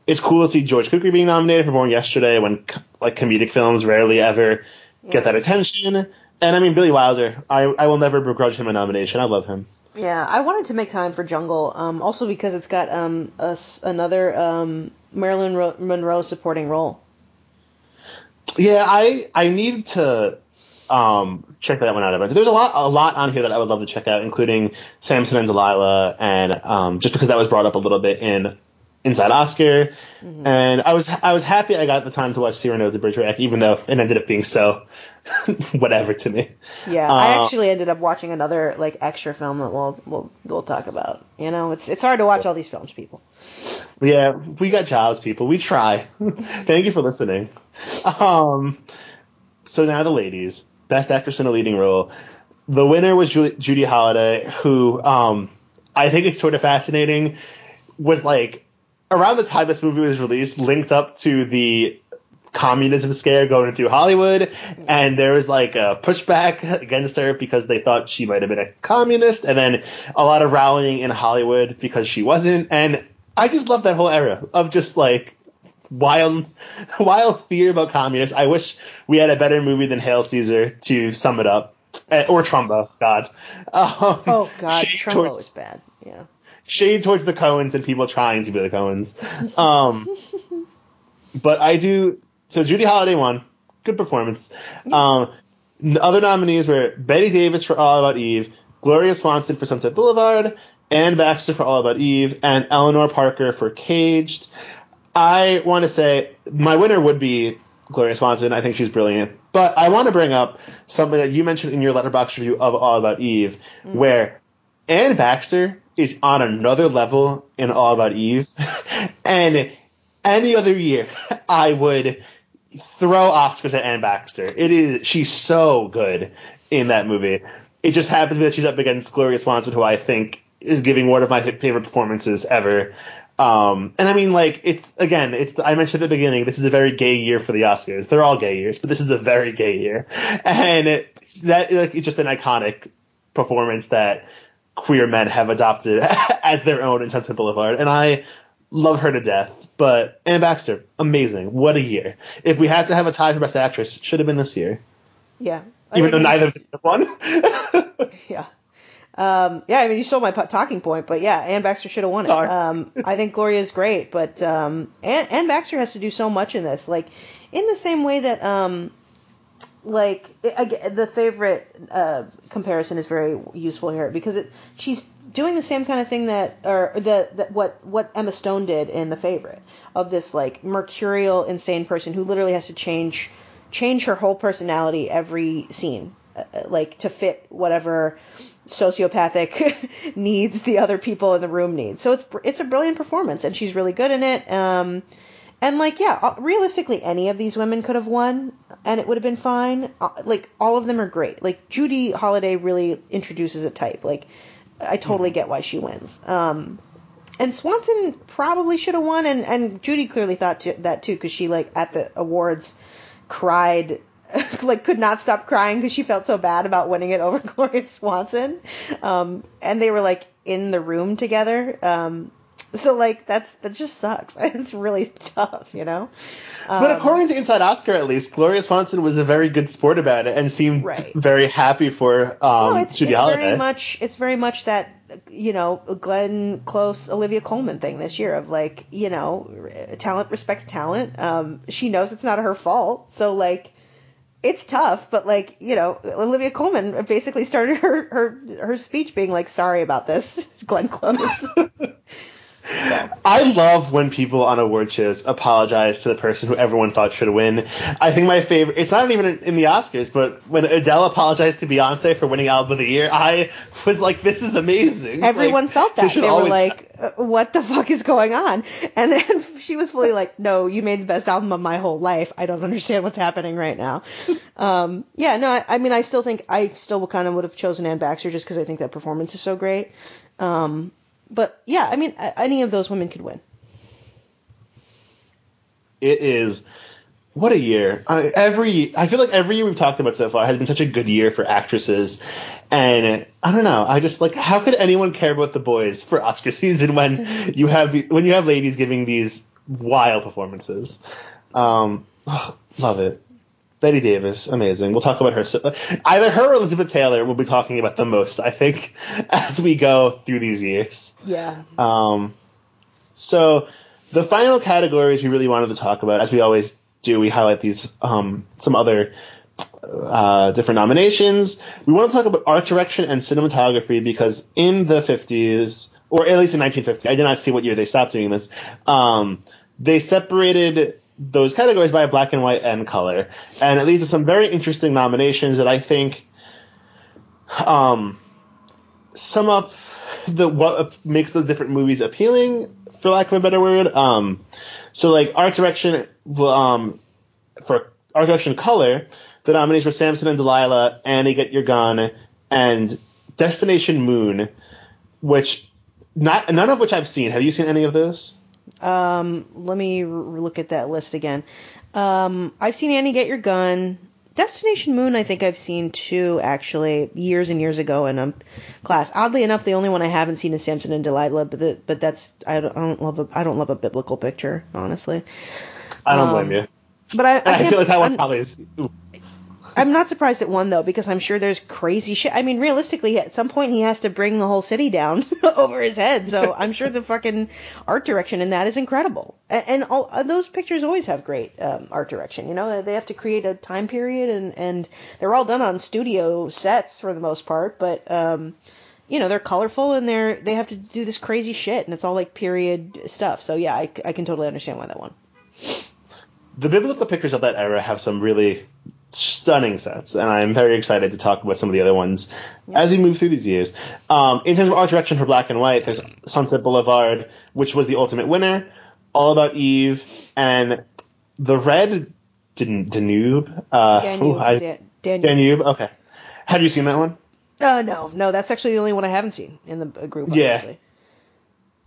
S2: it's cool to see George Cukor being nominated for Born Yesterday when like comedic films rarely ever
S3: Yeah.
S2: get that attention. And I mean Billy Wilder, I I will never begrudge him a nomination. I love him.
S3: Yeah, I wanted to make time for Jungle, um, also because it's got um, a another um, Marilyn Ro- Monroe supporting role.
S2: Yeah, I I need to um check that one out. Eventually. There's a lot a lot on here that I would love to check out, including Samson and Delilah, and um just because that was brought up a little bit in Inside Oscar, and I was I was happy I got the time to watch Cyrano de Bergerac, even though it ended up being so whatever to me.
S3: Yeah, I
S2: Uh,
S3: actually ended up watching another like extra film that we'll we'll we'll talk about. You know, it's it's hard to watch all these films, people.
S2: Yeah, we got jobs, people. We try. Thank you for listening. Um, so now the ladies. Best actress in a leading role. The winner was Judy Holliday, who um, I think is sort of fascinating. Was like around the time this movie was released, linked up to the communism scare going through Hollywood, and there was like a pushback against her because they thought she might have been a communist, and then a lot of rallying in Hollywood because she wasn't. And I just love that whole era of just like wild, wild fear about communists. I wish we had a better movie than Hail Caesar to sum it up, Eh, or Trumbo. God. Um,
S3: Oh God, Trumbo
S2: towards-
S3: is bad. Yeah.
S2: shade towards the Coens and people trying to be the Coens. Um, but I do. So Judy Holliday won. Good performance. Um, other nominees were Bette Davis for All About Eve, Gloria Swanson for Sunset Boulevard, Anne Baxter for All About Eve, and Eleanor Parker for Caged. I want to say my winner would be Gloria Swanson. I think she's brilliant. But I want to bring up something that you mentioned in your Letterboxd review of All About Eve, mm-hmm. where Anne Baxter is on another level in All About Eve. and any other year, I would throw Oscars at Anne Baxter. It is she's so good in that movie. It just happens to be that she's up against Gloria Swanson, who I think is giving one of my favorite performances ever. Um, and I mean, like, it's again, it's I mentioned at the beginning, this is a very gay year for the Oscars. They're all gay years, but this is a very gay year, and it, that like it's just an iconic performance that queer men have adopted as their own in Sunset Boulevard, and I love her to death. But Anne Baxter, amazing! What a year! If we had to have a tie for Best Actress, should have been this year,
S3: Yeah. I
S2: even though neither of them have won.
S3: Yeah. Um, yeah, I mean, you stole my talking point, but yeah, Anne Baxter should have won it. Um, I think Gloria is great, but um, Anne, Anne Baxter has to do so much in this. Like, in the same way that um, like again, the favorite uh, comparison is very useful here because it she's doing the same kind of thing that or the that what what Emma Stone did in the favorite of this like mercurial insane person who literally has to change change her whole personality every scene uh, like to fit whatever sociopathic needs the other people in the room need. So it's it's a brilliant performance and she's really good in it. Um, and like, yeah, realistically, any of these women could have won, and it would have been fine. Uh, like, all of them are great. Like, Judy Holliday really introduces a type. Like, I totally get why she wins. Um, and Swanson probably should have won, and and Judy clearly thought to, that too, because she like at the awards cried. like could not stop crying because she felt so bad about winning it over Gloria Swanson, um, and they were like in the room together. Um, so like that's that just sucks. It's really tough, you know.
S2: Um, but according to Inside Oscar, at least, Gloria Swanson was a very good sport about it and seemed right. very happy for um,
S3: it's,
S2: Judy
S3: it's
S2: Holliday.
S3: Very much, it's very much that you know Glenn Close, Olivia Colman thing this year of like you know talent respects talent. Um, she knows it's not her fault, so like it's tough, but like you know, Olivia Colman basically started her her her speech being like, "Sorry about this, Glenn Close."
S2: I love when people on award shows apologize to the person who everyone thought should win. I think my favorite, it's not even in the Oscars, but when Adele apologized to Beyonce for winning Album of the Year, I was like, this is amazing.
S3: Everyone
S2: like,
S3: felt that. They were like, uh, what the fuck is going on? And then she was fully like, no, you made the best album of my whole life. I don't understand what's happening right now. Um, yeah, no, I, I, mean, I still think, I still kind of would have chosen Anne Baxter just because I think that performance is so great. Um, but yeah, I mean, any of those women could win.
S2: It is what a year! I, every I feel like every year we've talked about so far has been such a good year for actresses, and I don't know. I just like how could anyone care about the boys for Oscar season when you have the, when you have ladies giving these wild performances? Um, oh, love it. Bette Davis, amazing. We'll talk about her. Either her or Elizabeth Taylor we'll be talking about the most, I think, as we go through these years.
S3: Yeah.
S2: Um, so the final categories we really wanted to talk about, as we always do, we highlight these um, some other uh, different nominations. We want to talk about art direction and cinematography because in the 50s, or at least in 1950, I did not see what year they stopped doing this. Um, they separated those categories by black and white and color. And it leads to some very interesting nominations that I think um, sum up the what makes those different movies appealing, for lack of a better word. Um, so like art direction, um, for art direction color, the nominees were Samson and Delilah, Annie Get Your Gun, and Destination Moon, which not none of which I've seen. Have you seen any of those?
S3: Um, let me r- look at that list again. Um, I've seen Annie Get Your Gun. Destination Moon, I think I've seen two actually, years and years ago in a class. Oddly enough, the only one I haven't seen is Samson and Delilah, but the, but that's I don't, I don't love a I don't love a biblical picture, honestly.
S2: I don't um, blame you.
S3: But I, I,
S2: I feel like that one I'm, probably is.
S3: I'm not surprised it won though, because I'm sure there's crazy shit. I mean, realistically, at some point he has to bring the whole city down over his head. So I'm sure the fucking art direction in that is incredible. And, and all uh, those pictures always have great um, art direction. You know, they have to create a time period, and and they're all done on studio sets for the most part. But um, you know, they're colorful and they're they have to do this crazy shit, and it's all like period stuff. So yeah, I, I can totally understand why that won.
S2: The biblical pictures of that era have some really stunning sets, and I'm very excited to talk about some of the other ones as we move through these years. Um, in terms of art direction for black and white, there's Sunset Boulevard, which was the ultimate winner, All About Eve, and the Red Dan- Danube. Uh,
S3: Danube, ooh, I, Dan-
S2: Danube. Danube. Okay. Have you seen that one?
S3: Uh, no, no, that's actually the only one I haven't seen in the group.
S2: Yeah.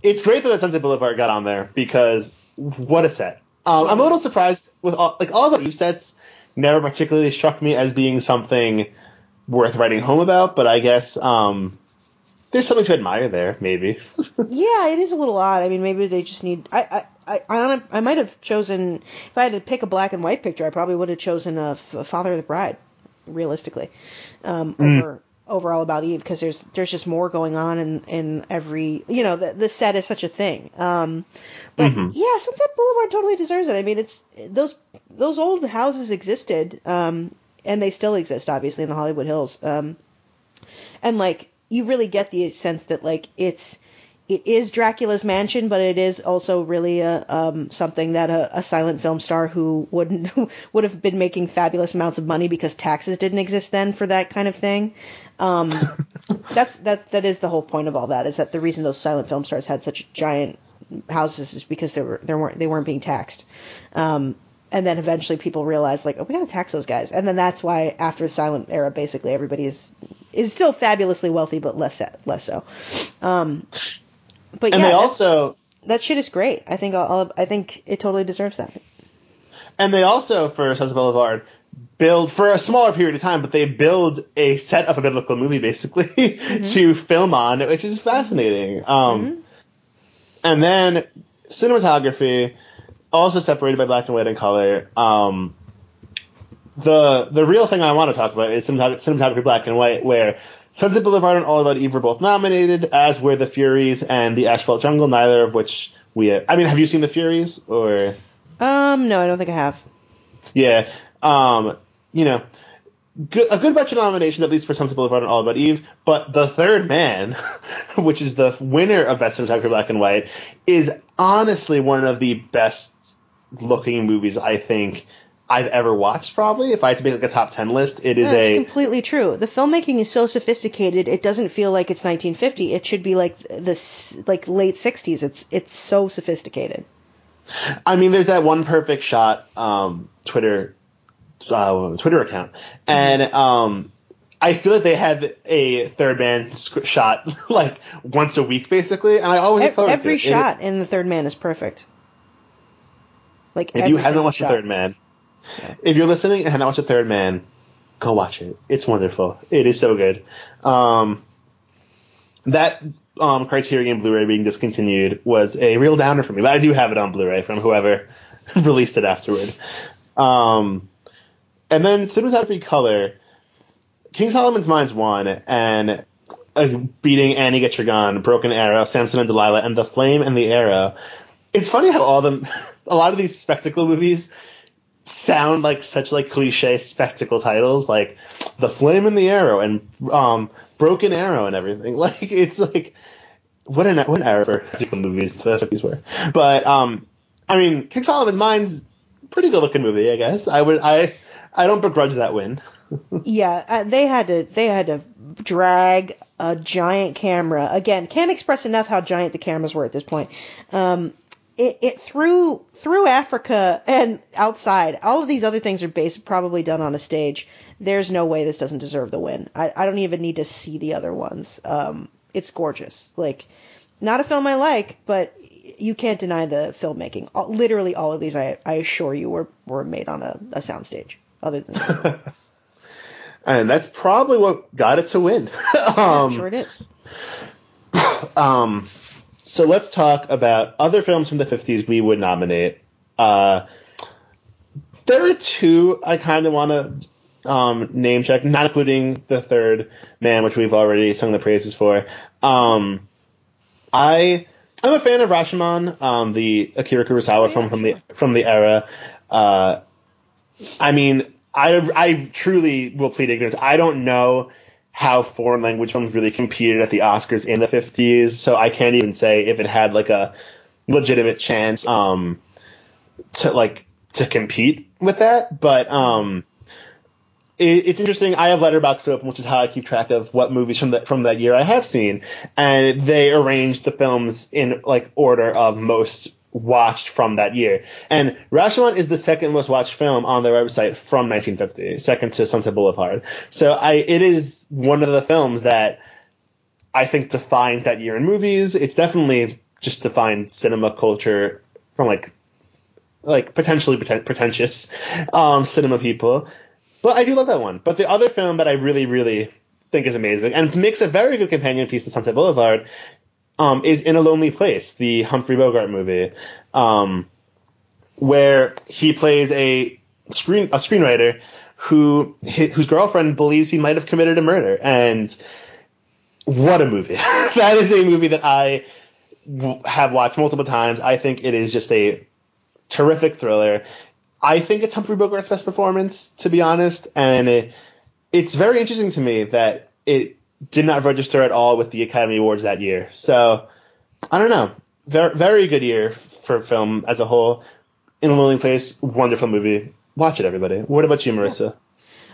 S2: It's great that Sunset Boulevard got on there because what a set. Um, I'm a little surprised with all, like all of the Eve sets never particularly struck me as being something worth writing home about, but I guess um, there's something to admire there, maybe.
S3: yeah, it is a little odd. I mean, maybe they just need. I I I, I might have chosen if I had to pick a black and white picture, I probably would have chosen a, a Father of the Bride, realistically, um, mm. over over All About Eve because there's there's just more going on in in every you know the the set is such a thing. Um, but mm-hmm. yeah, Sunset Boulevard totally deserves it. I mean, it's those those old houses existed, um, and they still exist, obviously, in the Hollywood Hills. Um, and like you really get the sense that like it's it is Dracula's mansion, but it is also really a um, something that a, a, silent film star who wouldn't would have been making fabulous amounts of money because taxes didn't exist then for that kind of thing. Um, that's that that is the whole point of all that is that the reason those silent film stars had such giant houses is because they were they weren't they weren't being taxed. Um, and then eventually people realized like, oh, we gotta tax those guys, and then that's why after the silent era, basically everybody is is still fabulously wealthy, but less less so. Um, but
S2: and
S3: yeah,
S2: they also
S3: that shit is great. I think I'll, I think it totally deserves that.
S2: And they also for Sunset Boulevard build for a smaller period of time, but they build a set of a biblical movie basically mm-hmm. to film on, which is fascinating. Um, mm-hmm. And then cinematography, also separated by black and white and color. Um, the the real thing I want to talk about is cinematography black and white, where Sunset Boulevard and All About Eve were both nominated, as were The Furies and The Asphalt Jungle, neither of which we. I mean, have you seen The Furies or?
S3: Um, no, I don't think I have.
S2: Yeah, um, you know, good, a good bunch of nominations at least for some Sunset Boulevard and All About Eve, but The Third Man, which is the winner of Best Cinematography Black and White, is honestly one of the best looking movies I think I've ever watched. Probably, if I had to make like a top ten list, it is a
S3: completely true. The filmmaking is so sophisticated; it doesn't feel like it's 1950. It should be like this, like late 60s. It's it's so sophisticated.
S2: I mean, there's that one perfect shot um, Twitter uh, Twitter account, and um, I feel like they have a third man shot like once a week, basically, and I always
S3: every, every shot it, in the third man is perfect.
S2: Like if you haven't watched shot. the third man, if you're listening and have not watched The Third Man, go watch it. It's wonderful. It is so good. Um, that um, Criterion Blu-ray being discontinued was a real downer for me, but I do have it on Blu-ray from whoever released it afterward. Um, and then cinematography color, King Solomon's Mines won, and uh, beating Annie Get Your Gun, Broken Arrow, Samson and Delilah, and The Flame and the Arrow. It's funny how all them, a lot of these spectacle movies sound like such like cliche spectacle titles like the flame and the arrow and um broken arrow and everything. Like it's like what an what an era for movies the 50s were. But um i mean king solomon's mine's pretty good looking movie i guess. I would i i don't begrudge that win
S3: yeah uh, they had to they had to drag a giant camera again can't express enough how giant the cameras were at this point um it, it through through Africa and outside. All of these other things are based probably done on a stage. There's no way this doesn't deserve the win. I, I don't even need to see the other ones. Um, it's gorgeous. Like, not a film I like, but you can't deny the filmmaking. All, literally, all of these, I, I assure you, were were made on a, a soundstage. Other than,
S2: and that's probably what got it to win.
S3: um, sure it is.
S2: Um, so let's talk about other films from the 50s we would nominate. Uh, there are two I kind of want to um, name check, not including the third man, which we've already sung the praises for. Um, I I'm a fan of Rashomon, um, the Akira Kurosawa oh, yeah, film from sure. the from the era. Uh, I mean, I I truly will plead ignorance. I don't know how foreign language films really competed at the Oscars in the 50s. So I can't even say if it had like a legitimate chance um, to like to compete with that. But um, it, it's interesting. I have Letterboxd open, which is how I keep track of what movies from that from that year I have seen, and they arranged the films in like order of most watched from that year. And Rashomon is the second most watched film on their website from 1950, second to Sunset Boulevard. So I, it is one of the films that I think defined that year in movies. It's definitely just defined cinema culture from like, like potentially pretentious, um, cinema people. But I do love that one. But the other film that I really, really think is amazing and makes a very good companion piece to Sunset Boulevard um, is In a Lonely Place, the Humphrey Bogart movie, um, where he plays a screen a screenwriter who his, whose girlfriend believes he might have committed a murder, and what a movie! that is a movie that I w- have watched multiple times. I think it is just a terrific thriller. I think it's Humphrey Bogart's best performance, to be honest, and it, it's very interesting to me that it did not register at all with the Academy Awards that year. So I don't know. Very, very good year for film as a whole. In a Lonely Place, wonderful movie. Watch it, everybody. What about you, Marisa?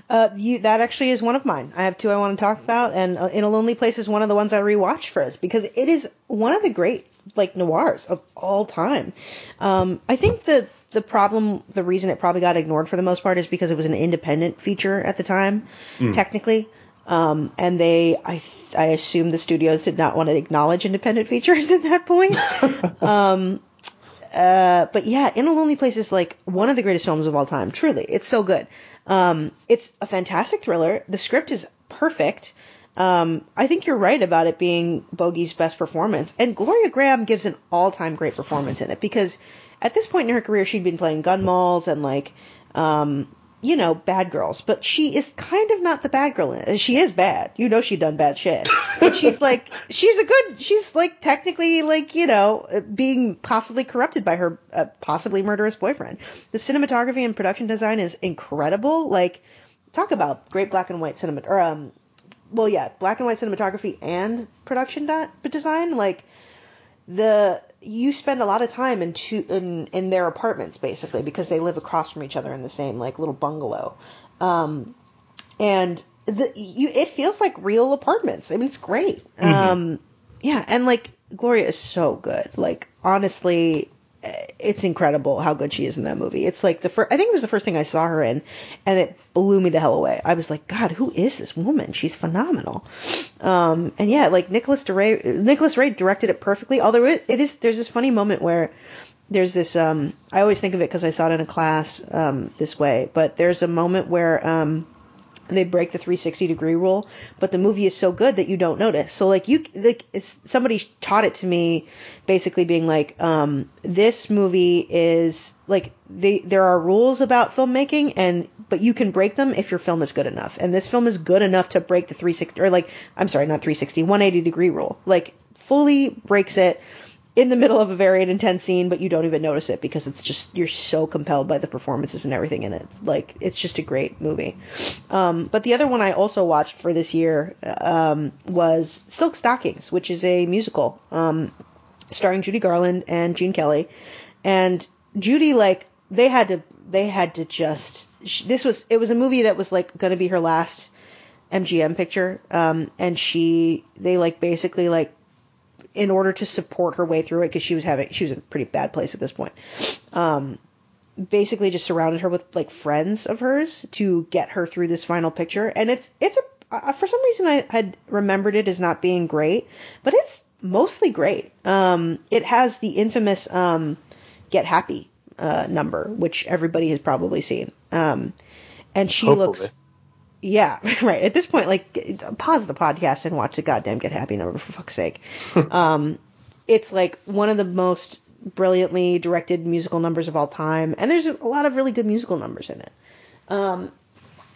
S3: Uh, you, that actually is one of mine. I have two I want to talk about, and uh, In a Lonely Place is one of the ones I rewatched for us because it is one of the great like noirs of all time. Um, I think the the problem, the reason it probably got ignored for the most part is because it was an independent feature at the time, technically. Um, and they, I, I assume the studios did not want to acknowledge independent features at that point. um, uh, but yeah, In a Lonely Place is like one of the greatest films of all time. Truly, it's so good. Um, it's a fantastic thriller. The script is perfect. Um, I think you're right about it being Bogey's best performance, and Gloria Grahame gives an all-time great performance in it because at this point in her career, she'd been playing gun malls and like, um, you know, bad girls, but she is kind of not the bad girl. She is bad. You know, she'd done bad shit, but she's like, she's a good, she's like technically like, you know, being possibly corrupted by her uh, possibly murderous boyfriend. The cinematography and production design is incredible. Like, talk about great black and white cinema, or um, well, yeah, black and white cinematography and production di- design. Like, the you spend a lot of time in two in in their apartments basically because they live across from each other in the same like little bungalow, um, and the you it feels like real apartments. I mean, it's great. Um, yeah, and like Gloria is so good. Like honestly, it's incredible how good she is in that movie. It's like the first, I think it was the first thing I saw her in, and it blew me the hell away. I was like, God, who is this woman? She's phenomenal. Um, and yeah, like Nicholas Ray, Nicholas Ray directed it perfectly. Although it, is, there's this funny moment where there's this, um, I always think of it because I saw it in a class, um, this way, but there's a moment where, um, they break the 360 degree rule, but the movie is so good that you don't notice. So like you, like somebody taught it to me, basically being like, um, this movie is like they there are rules about filmmaking and but you can break them if your film is good enough. And this film is good enough to break the 360 or like I'm sorry, not 360, 180 degree rule. Like fully breaks it in the middle of a very intense scene, but you don't even notice it because it's just you're so compelled by the performances and everything in it. Like it's just a great movie. Um, but the other one I also watched for this year um, was Silk Stockings, which is a musical um, starring Judy Garland and Gene Kelly. And Judy, like they had to, they had to just. sh- This was it was a movie that was like going to be her last MGM picture, um, and she they like basically like in order to support her way through it because she was having she was in a pretty bad place at this point. Um, basically just surrounded her with like friends of hers to get her through this final picture, and it's it's a uh, for some reason I had remembered it as not being great, but it's mostly great. Um, it has the infamous um, "Get Happy" uh, number, which everybody has probably seen. Um, and she
S2: Hopefully.
S3: looks yeah, right. At this point, like, pause the podcast and watch the goddamn Get Happy number for fuck's sake. um, it's like one of the most brilliantly directed musical numbers of all time, and there's a lot of really good musical numbers in it. Um,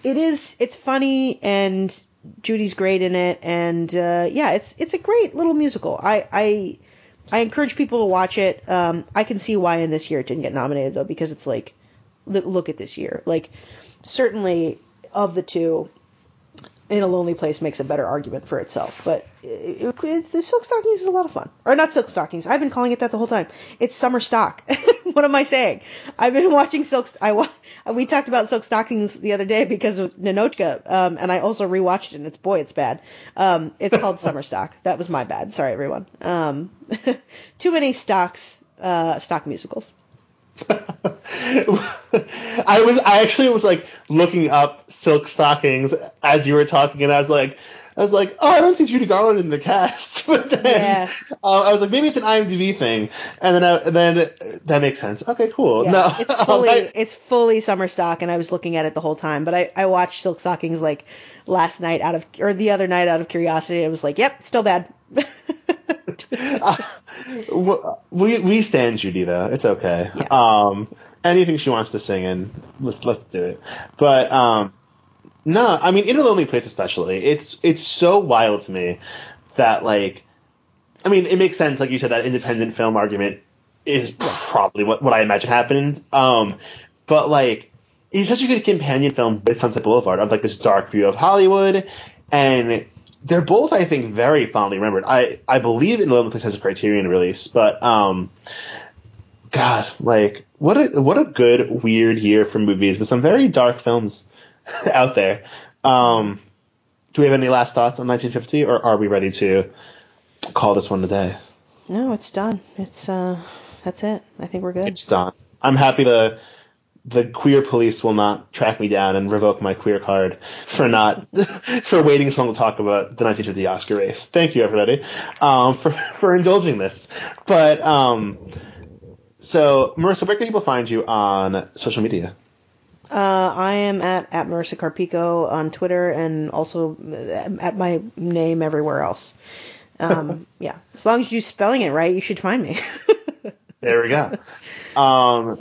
S3: it is, it's funny, and Judy's great in it, and uh, yeah, it's it's a great little musical. I I I encourage people to watch it. Um, I can see why in this year it didn't get nominated though, because it's like, look, look at this year. Like, certainly of the two, In a Lonely Place makes a better argument for itself. But it, it, the Silk Stockings is a lot of fun. Or not Silk Stockings. I've been calling it that the whole time. It's Summer Stock. what am I saying? I've been watching Silk. I wa- we talked about Silk Stockings the other day because of Ninotchka, um, and I also rewatched it. and It's boy, it's bad. Um, it's called Summer Stock. That was my bad. Sorry, everyone. Um, too many stocks, uh, stock musicals.
S2: I was I actually was like looking up silk stockings as you were talking, and I was like, I was like, oh, I don't see Judy Garland in the cast. But then
S3: Yeah.
S2: uh, I was like, maybe it's an IMDb thing, and then I, and then uh, that makes sense. Okay, cool.
S3: Yeah,
S2: no,
S3: it's fully
S2: I-
S3: it's fully summer stock, and I was looking at it the whole time. But I I watched Silk Stockings like last night out of or the other night out of curiosity. I was like, yep, still bad.
S2: w- we we stand Judy though. It's okay.
S3: Yeah.
S2: Um, anything she wants to sing in, let's let's do it. But um, no, I mean, in a lonely place especially, it's it's so wild to me that like, I mean, it makes sense, like you said, that independent film argument is probably what what I imagine happened. Um, but like it's such a good companion film with Sunset Boulevard of like this dark view of Hollywood, and they're both I think very fondly remembered. I I believe in Lonely Place has a Criterion release, but um, God, like what a what a good weird year for movies with some very dark films out there. Um, do we have any last thoughts on 1950, or are we ready to call this one today?
S3: No, it's done. It's uh, that's it. I think we're good.
S2: It's done. I'm happy the the queer police will not track me down and revoke my queer card for not for waiting so long to talk about the 1950 Oscar race. Thank you, everybody, um, for for indulging this. But um, so Marisa, where can people find you on social media?
S3: Uh, I am at at Marisa Carpico on Twitter and also at my name everywhere else. Um, yeah, as long as you're spelling it right, you should find me.
S2: there we go. Um, uh,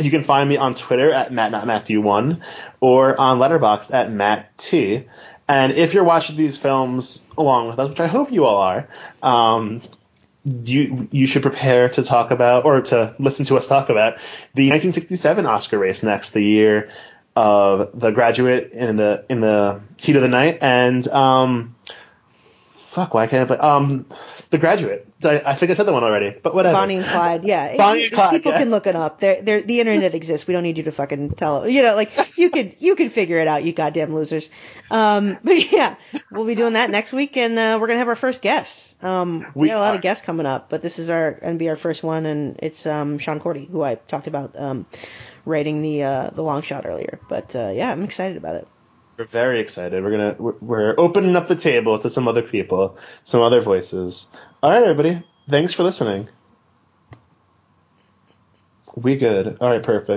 S2: you can find me on Twitter at Matt Not Matthew One, or on Letterboxd at Matt T. And if you're watching these films along with us, which I hope you all are, um, you you should prepare to talk about or to listen to us talk about the 1967 Oscar race next, the year of The Graduate in the in the heat of the night, and um, fuck, why can't I play um, The Graduate? I, I, think I said that one already, but whatever.
S3: Bonnie and Clyde, yeah.
S2: Bonnie and Clyde.
S3: People
S2: yes.
S3: can look it up. They're, they're, the internet exists. We don't need you to fucking tell. You know, like you could you could figure it out. You goddamn losers. Um, but yeah, we'll be doing that next week, and uh, we're gonna have our first guest. Um, we, we got a lot are. of guests coming up, but this is our gonna be our first one, and it's um, Sean Cordy, who I talked about um, writing the uh, the long shot earlier. But uh, yeah, I'm excited about it.
S2: We're very excited. We're gonna we're, we're opening up the table to some other people, some other voices. All right, everybody. Thanks for listening. We good. All right, perfect.